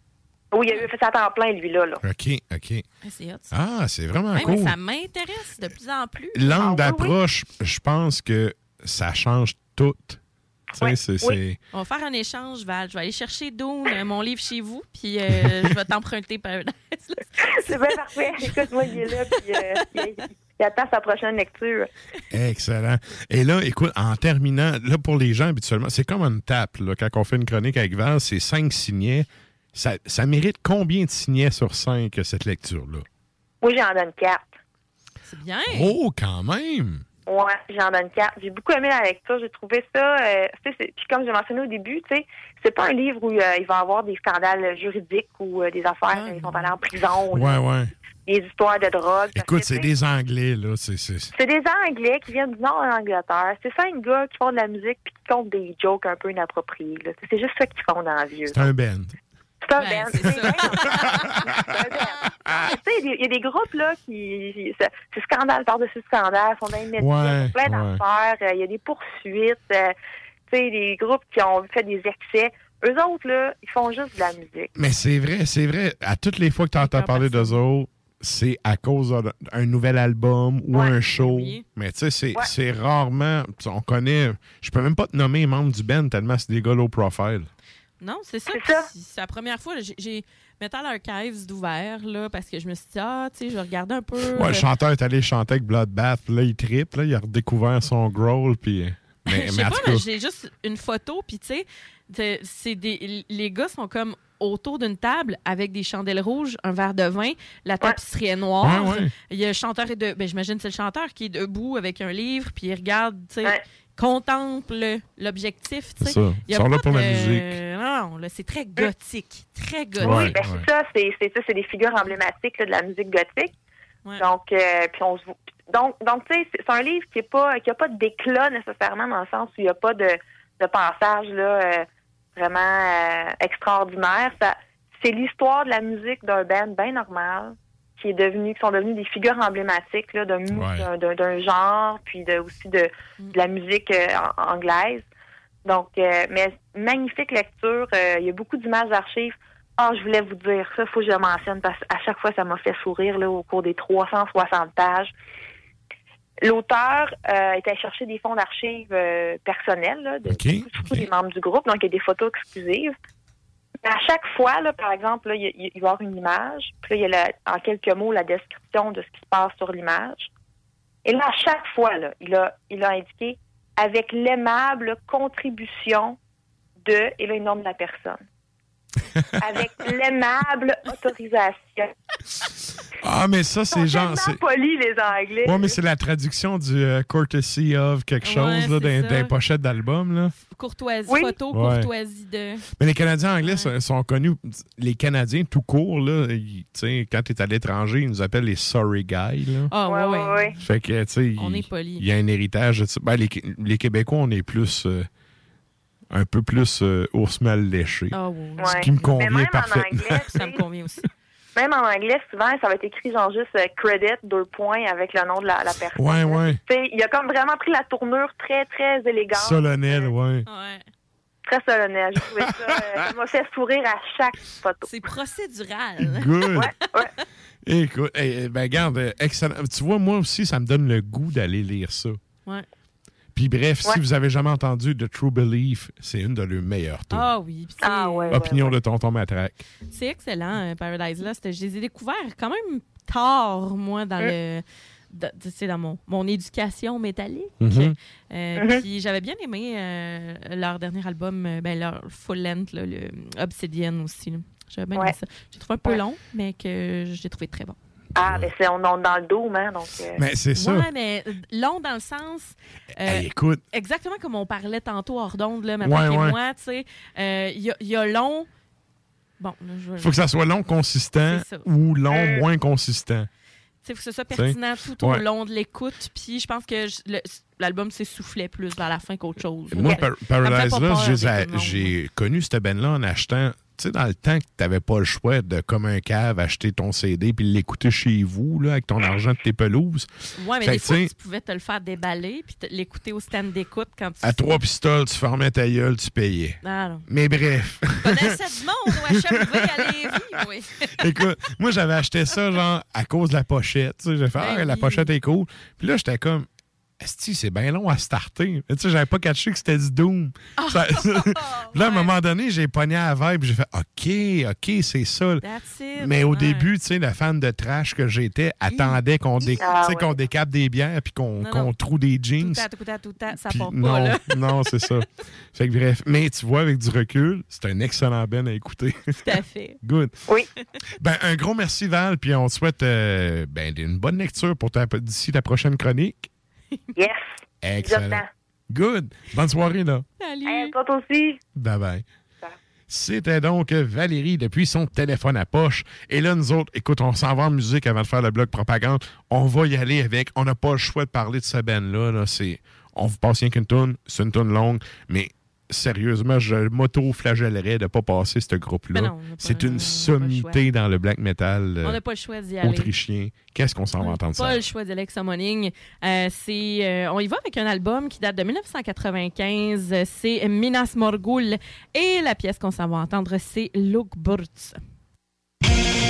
Oui, il a eu fait ça à temps plein, lui, là. là.
OK, OK.
Ouais, c'est.
Ah, c'est vraiment
Ouais, mais
cool.
ça m'intéresse de plus en plus.
L'angle
Ah, oui, oui.
d'approche, je pense que ça change tout.
On va faire un échange, Val. Je vais aller chercher Dune, euh, mon livre chez vous, puis euh, je vais t'emprunter Paradise.
C'est bien parfait. Écoute, moi, il est là, puis euh, il, attend sa prochaine lecture.
Excellent. Et là, écoute, en terminant, là, pour les gens, habituellement, c'est comme une tape. Là, quand on fait une chronique avec Val, c'est cinq signets. Ça, ça mérite combien de signets sur cinq, cette lecture-là?
Moi, j'en donne quatre.
C'est bien.
Oh, quand même!
Ouais, j'en donne quatre. J'ai beaucoup aimé la lecture. J'ai trouvé ça. euh, tu sais, c'est- puis comme j'ai mentionné au début, tu sais, c'est pas un livre où euh, il va y avoir des scandales juridiques ou euh, des affaires, ils vont aller en prison,
Ouais,
là,
ouais.
Des histoires de drogue.
Écoute, c'est des Anglais, là. C'est, c'est...
C'est des Anglais qui viennent du nord de l'Angleterre. C'est cinq gars qui font de la musique puis qui comptent des jokes un peu inappropriés. C'est juste ça qu'ils font dans la vie.
c'est un band.
C'est un
Ben,
band.
c'est
un band. Tu sais, il y a- des groupes là qui. C'est scandale par-dessus scandale, sont dans les médias,
Ouais,
plein
ouais.
d'affaires. euh, Il y a des poursuites. euh, tu sais, des groupes qui ont fait des excès. Eux autres, là, ils font juste de la musique.
Mais c'est vrai, c'est vrai. À toutes les fois que tu entends parler d'eux autres, c'est à cause d'un- nouvel album ou un show. Mais tu sais, c'est
Ouais.
rarement. On connaît. Je peux même pas te nommer les membres du band tellement c'est des gars low profile.
Non, c'est ça.
C'est
la première fois. j'ai- Metal Archives d'ouvert, là, parce que je me suis dit, ah, tu sais, je vais regarder un peu.
Ouais,
euh,
le chanteur est allé chanter avec Bloodbath, là, il tripe, là, il a redécouvert son growl, puis. Mais,
Je
mais
pas, j'ai juste une photo, puis tu sais, c'est des les gars sont comme autour d'une table avec des chandelles rouges, un verre de vin, la tapisserie est noire.
Ouais, ouais.
Il y a le chanteur de ben j'imagine que c'est le chanteur qui est debout avec un livre puis il regarde, tu sais, contemple l'objectif, tu sais. Il y a
Ils sont là
pas
pour la
de-
musique.
Non, là, c'est très gothique, très gothique.
oui, ben c'est ça, c'est c'est ça, c'est des figures emblématiques là, de la musique gothique. Donc, euh, puis on se voit- donc, donc tu sais, c'est c'est un livre qui est pas, qui a pas d'éclat nécessairement dans le sens où il n'y a pas de, de passage là euh, vraiment euh, extraordinaire. Ça, c'est l'histoire de la musique d'un band bien normal qui est devenu, qui sont devenus des figures emblématiques là, d'un,
Ouais.
d'un- d'un, d'un genre, puis de, aussi de, de la musique euh, anglaise. Donc, euh, mais magnifique lecture. Euh, il y a beaucoup d'images d'archives. Ah, je voulais vous dire ça, faut que je le mentionne parce qu'à chaque fois, ça m'a fait sourire là, au cours des 360 pages. L'auteur euh, est allé chercher des fonds d'archives euh, personnels là, de tous les membres du groupe, donc il y a des photos exclusives. Mais à chaque fois, là, par exemple, là, il, il va y avoir une image, puis là, il y a la- en quelques mots la description de ce qui se passe sur l'image. Et là, à chaque fois, là, il, a, il a indiqué avec l'aimable contribution de, et là, il nomme la personne. Avec l'aimable autorisation.
Ah, mais ça, c'est genre. C'est-
poli, les Anglais.
Ouais, mais c'est la traduction du euh, courtesy of quelque
Ouais,
chose, là, d'un pochette d'album, là.
Courtoisie,
Oui.
photo,
Ouais.
courtoisie de.
Mais les Canadiens anglais sont, sont connus, les Canadiens tout court, là, ils- tu sais, quand tu es à l'étranger, ils nous appellent les sorry guys. Là.
Ah, ouais, ouais.
ouais.
Fait que, tu sais,
On
il-
est poli.
Il y a un héritage. Ben, les, les Québécois, on est plus. euh, un peu plus euh, ours mal léché.
Ah, ouais.
Ce
Ouais.
qui me convient
même en
parfaitement.
anglais,
Ça me convient aussi.
Même en anglais, souvent, ça va être écrit genre juste euh, credit, deux points, avec le nom de la, la personne.
Ouais, ouais.
Tu sais, il a comme vraiment pris la tournure très, très élégante.
Solennel, ouais.
très solennel. J'ai trouvé ça, euh, ça m'a fait sourire à chaque photo.
C'est procédural.
Good. Écoute, eh, eh, ben, garde, euh, excellent. Tu vois, moi aussi, ça me donne le goût d'aller lire ça.
Ouais.
Puis bref,
Ouais.
si vous avez jamais entendu The True Belief, c'est une de leurs meilleures tunes.
Ah oui. puis c'est-
Opinion de Tonton Matraque.
C'est excellent, euh, Paradise Lost. Je les ai découverts quand même tard, moi, dans le. de- tu sais, dans mon, mon éducation métallique.
Mhm.
Euh,
Mhm.
Puis j'avais bien aimé euh, leur dernier album, euh, ben, leur full length, là, le Obsidian aussi. J'avais bien aimé
Ouais.
ça. J'ai trouvé un peu
Ouais.
long, mais que j'ai trouvé très bon.
Ah, ben c'est on est dans le dos, hein, donc... euh,
Mais c'est ça.
Ouais, mais euh, long dans le sens. euh,
Hey, écoute.
Exactement comme on parlait tantôt hors d'onde, là, Matraque
Ouais,
et
ouais.
moi, tu sais. euh, Il y, a- il y a long. Bon, là, je
Il faut que ça soit long, consistant ou long,
Euh,
moins consistant.
Il faut que ce soit pertinent tout au long de l'écoute. Puis je pense que l'album s'essoufflait plus vers la fin qu'autre chose.
Moi, Par- Paradise Lost, j'ai connu cette band-là en achetant. Tu sais, dans le temps que tu n'avais pas le choix de, comme un cave, acheter ton CD puis l'écouter chez vous, là, avec ton argent de tes pelouses.
Ouais, mais
Fait
des fois,
tu
pouvais te le faire déballer puis te- l'écouter au stand d'écoute quand tu.
à trois pistoles, tu fermais ta gueule, tu payais.
Ah, non.
Mais bref.
Connaissais du monde à oui.
Écoute, moi, j'avais acheté ça, genre, à cause de la pochette. Tu sais, j'ai fait,
Ben
ah, la
oui.
pochette est cool. Puis là, j'étais comme, Esti, c'est bien long à starter. Tu sais, j'avais pas catché que c'était du Doom.
Ah,
Ça- là, à un moment donné, j'ai pogné à la vibe, j'ai fait, OK, OK, c'est ça.
It.
Mais au
Ouais.
début, tu sais, la fan de trash que j'étais attendait qu'on dé-
Ah,
tu sais,
ouais.
qu'on décape des bières puis qu'on
non.
trouve des jeans.
Tout à tout à tout à, ça part pas,
non,
là.
non, c'est ça. Fait que bref, mais tu vois, avec du recul, c'est un excellent Ben à écouter.
Tout à fait.
Good.
Oui.
Ben, un gros merci, Val, puis on te souhaite euh, ben, une bonne lecture pour ta- d'ici la prochaine chronique.
Yes.
Excellent.
Exactement.
Good. Bonne soirée, là.
Salut.
Hey, toi aussi.
Bye bye. C'était donc Valérie depuis son téléphone à poche. Et là, nous autres, écoute, on s'en va en musique avant de faire le bloc propagande. On va y aller avec. On n'a pas le choix de parler de ce band-là. Là. C'est- On vous passe rien qu'une toune. C'est une toune longue. Mais sérieusement, je m'auto-flagellerais de ne pas passer ce groupe-là.
On pas-
C'est
on
une
pas
sommité dans le black metal euh,
On n'a pas le choix d'y aller.
autrichien. Qu'est-ce qu'on s'en va entendre
Pas
ça?
le choix d'Alex Summoning. Euh, c'est, euh, on y va avec un album qui date de 1995. C'est Minas Morgul. Et la pièce qu'on s'en va entendre, c'est Lookburts.
Thank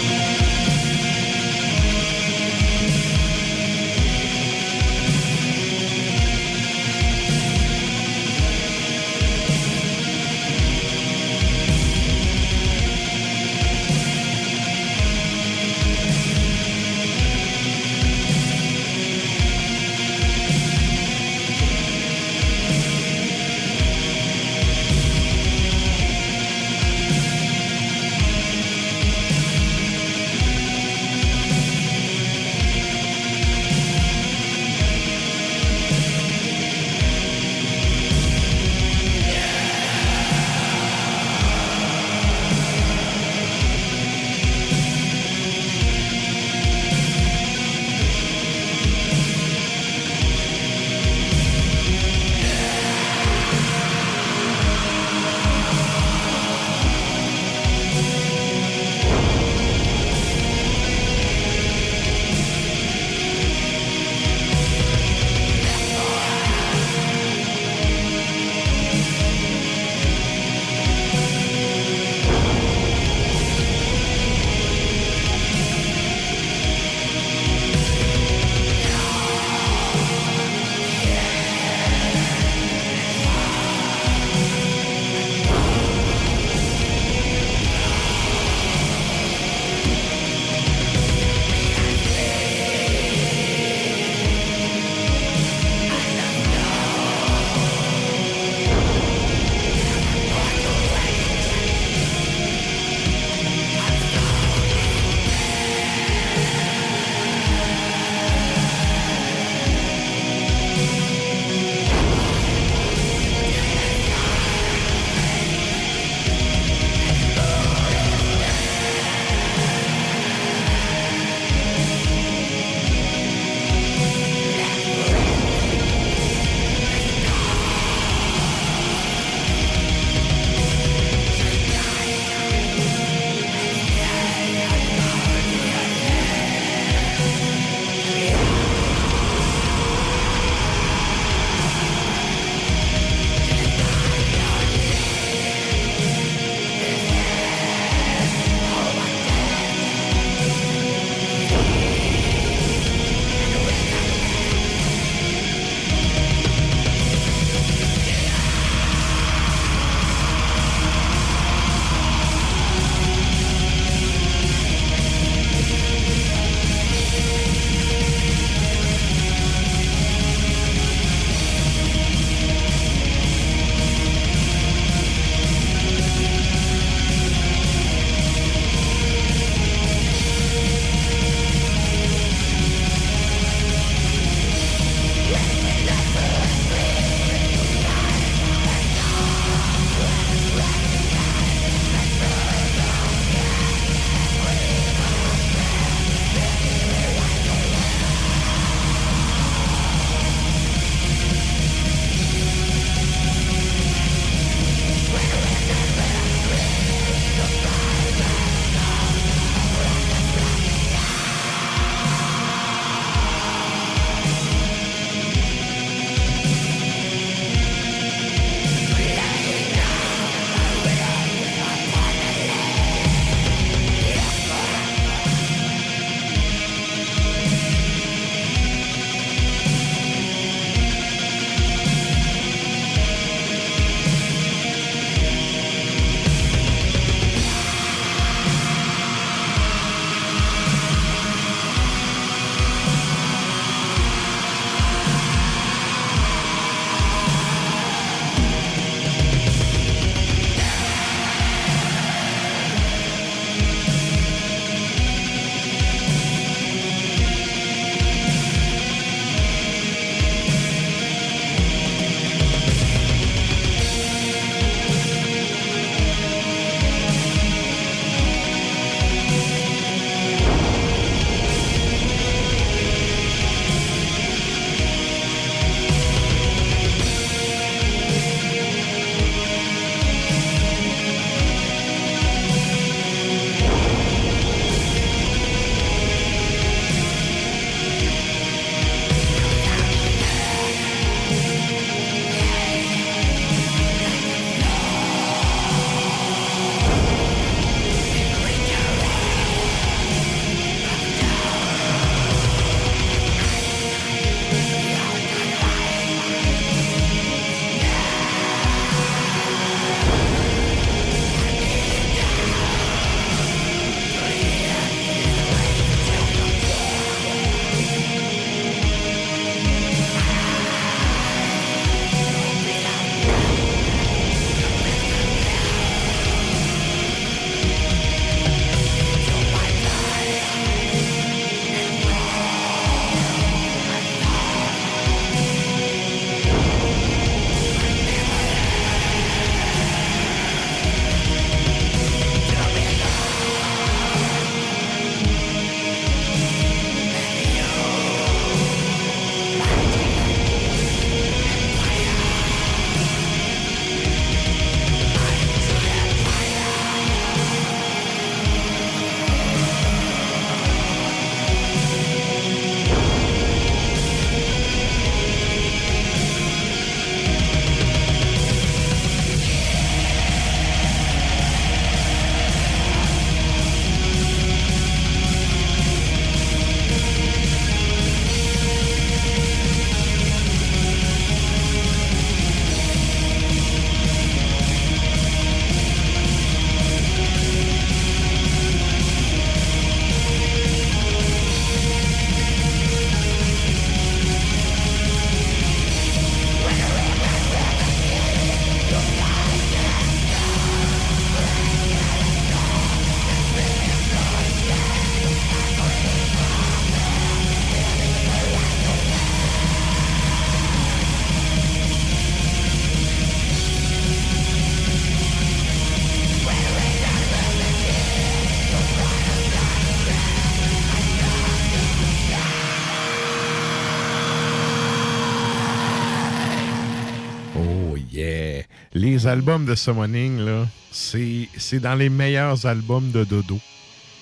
albums de Summoning, là, c'est c'est dans les meilleurs albums de dodo.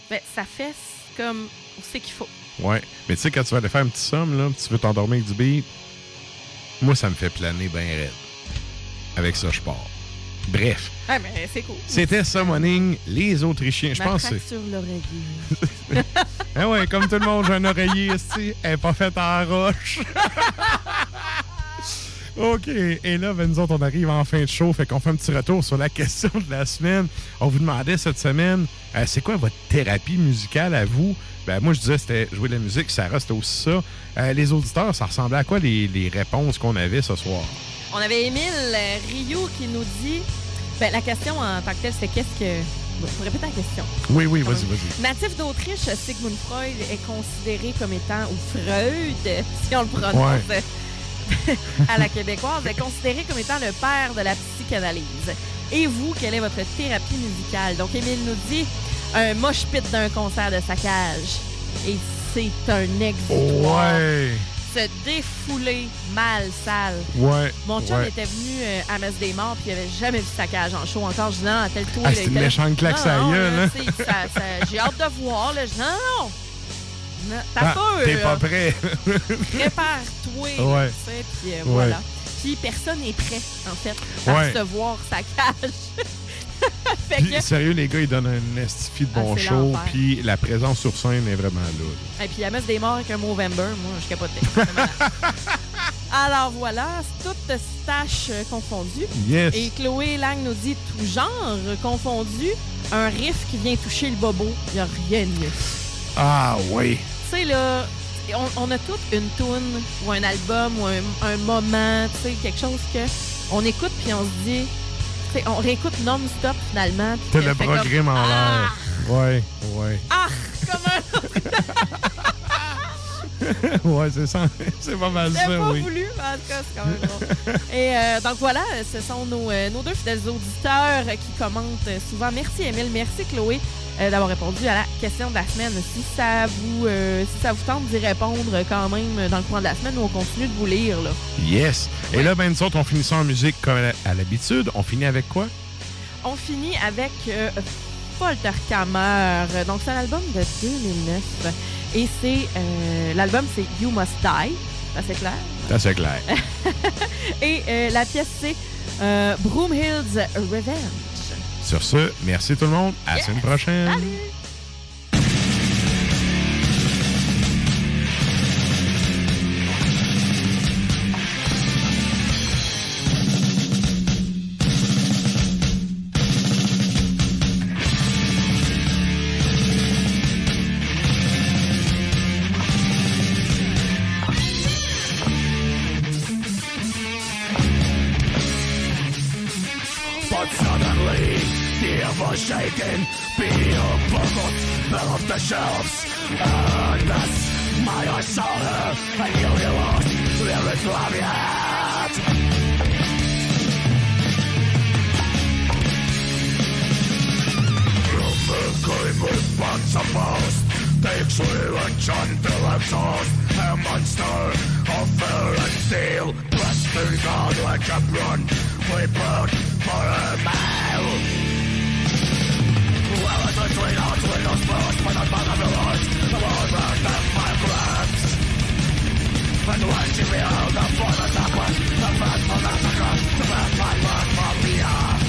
Ben, ça fait comme c'est qu'il faut.
Ouais. Mais tu sais, quand tu vas aller faire un petit somme, là, tu veux t'endormir avec du beat, moi, ça me fait planer bien raide. Avec ça, je pars. Bref.
Ah, mais c'est cool.
C'était Summoning, les Autrichiens. Je pense que c'est.
fracture l'oreiller.
Ah ouais, comme tout le monde, j'ai un oreiller ici. Elle n'est pas faite en roche. OK. Et là, ben, nous autres, on arrive en fin de show. Fait qu'on fait un petit retour sur la question de la semaine. On vous demandait cette semaine, euh, c'est quoi votre thérapie musicale à vous? Ben, moi, je disais, c'était jouer de la musique. Sarah, c'était aussi ça. Euh, les auditeurs, ça ressemblait à quoi les, les réponses qu'on avait ce soir?
On avait Émile Rio qui nous dit. Ben, la question en tant que telle, c'était qu'est-ce que. Bon, faut répéter la question.
Oui, oui, vas-y, vas-y.
Natif d'Autriche, Sigmund Freud est considéré comme étant, ou Freud, si on le prononce à la québécoise, est considéré comme étant le père de la psychanalyse. Et vous, quelle est votre thérapie musicale? Donc, Émile nous dit un mosh pit d'un concert de saccage. Et c'est un exutoire.
Ouais.
Se défouler mal, sale.
Ouais.
Mon chum
ouais.
était venu euh, à Messe des Morts puis il avait jamais vu saccage en show encore. Je dis non, tel tour.
Ah, c'est une méchante claque
Non, non,
gueule,
là, J'ai hâte de voir. Là. Je dis non, non. T'as
Ah,
peur.
T'es pas prêt.
Prépare-toi.
Ouais.
tu sais, Puis euh,
Ouais.
voilà. Puis personne n'est prêt, en fait, à
Ouais.
recevoir sa cage. fait
sérieux, les gars, ils donnent un estifi de
Ah,
bon show. Puis la présence sur scène est vraiment là.
Et puis la messe des morts avec un Movember, moi, je capotais. Malade. Alors voilà, c'est toute stache euh, confondue.
Yes.
Et Chloé Lang nous dit tout genre confondu, un riff qui vient toucher le bobo, il n'y a rien de mieux.
Ah oui.
Tu sais, là, on, on a toute une tune ou un album ou un, un moment, tu sais, quelque chose que on écoute puis on se dit, tu sais, on réécoute non-stop finalement.
T'as le grim en
Ah!
l'air. Ouais, ouais.
Ah! Comme un
ouais, c'est ça. C'est pas mal ça,
pas
oui.
voulu, mais en tout cas, c'est quand même drôle. Et euh, donc voilà, ce sont nos, euh, nos deux fidèles auditeurs qui commentent souvent. Merci Émile, merci Chloé euh, d'avoir répondu à la question de la semaine. Si ça vous, euh, si ça vous tente d'y répondre quand même dans le courant de la semaine, nous on continue de vous lire. Là.
Yes. Et là, ben, nous autres, on finit ça en musique comme à l'habitude. On finit avec quoi?
On finit avec Folterkammer. Donc c'est un album de 2009 et c'est euh, l'album c'est You Must Die. Ça, C'est clair?
C'est assez clair.
Et euh, la pièce, c'est euh, Broomhills Revenge.
Sur ce, merci tout le monde. À la semaine prochaine.
But Soviet! Колибы под supposed Takes religion till exhaust A monster of fear and steel Blasting God like a brand Prepared for a meal Well, it's a with us first But I'm not a The world is the And when she beheld the father's supper The first for massacre The first by birth from the earth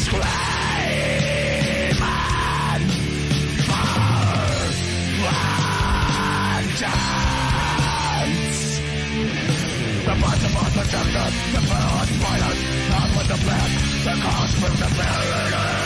Scream and fire vengeance The parts of us protected The parents violent Not with the blood The cause from the pyramid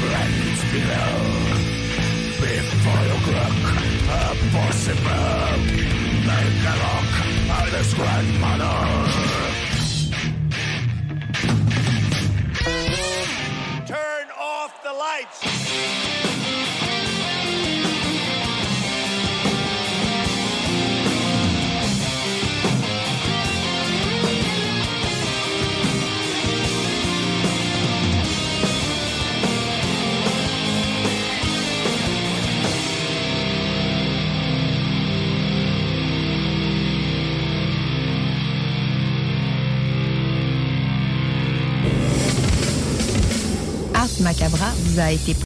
friends below. Before you crack, a possible make a look at this grandmother.
Turn off the lights.
Macabra vous a été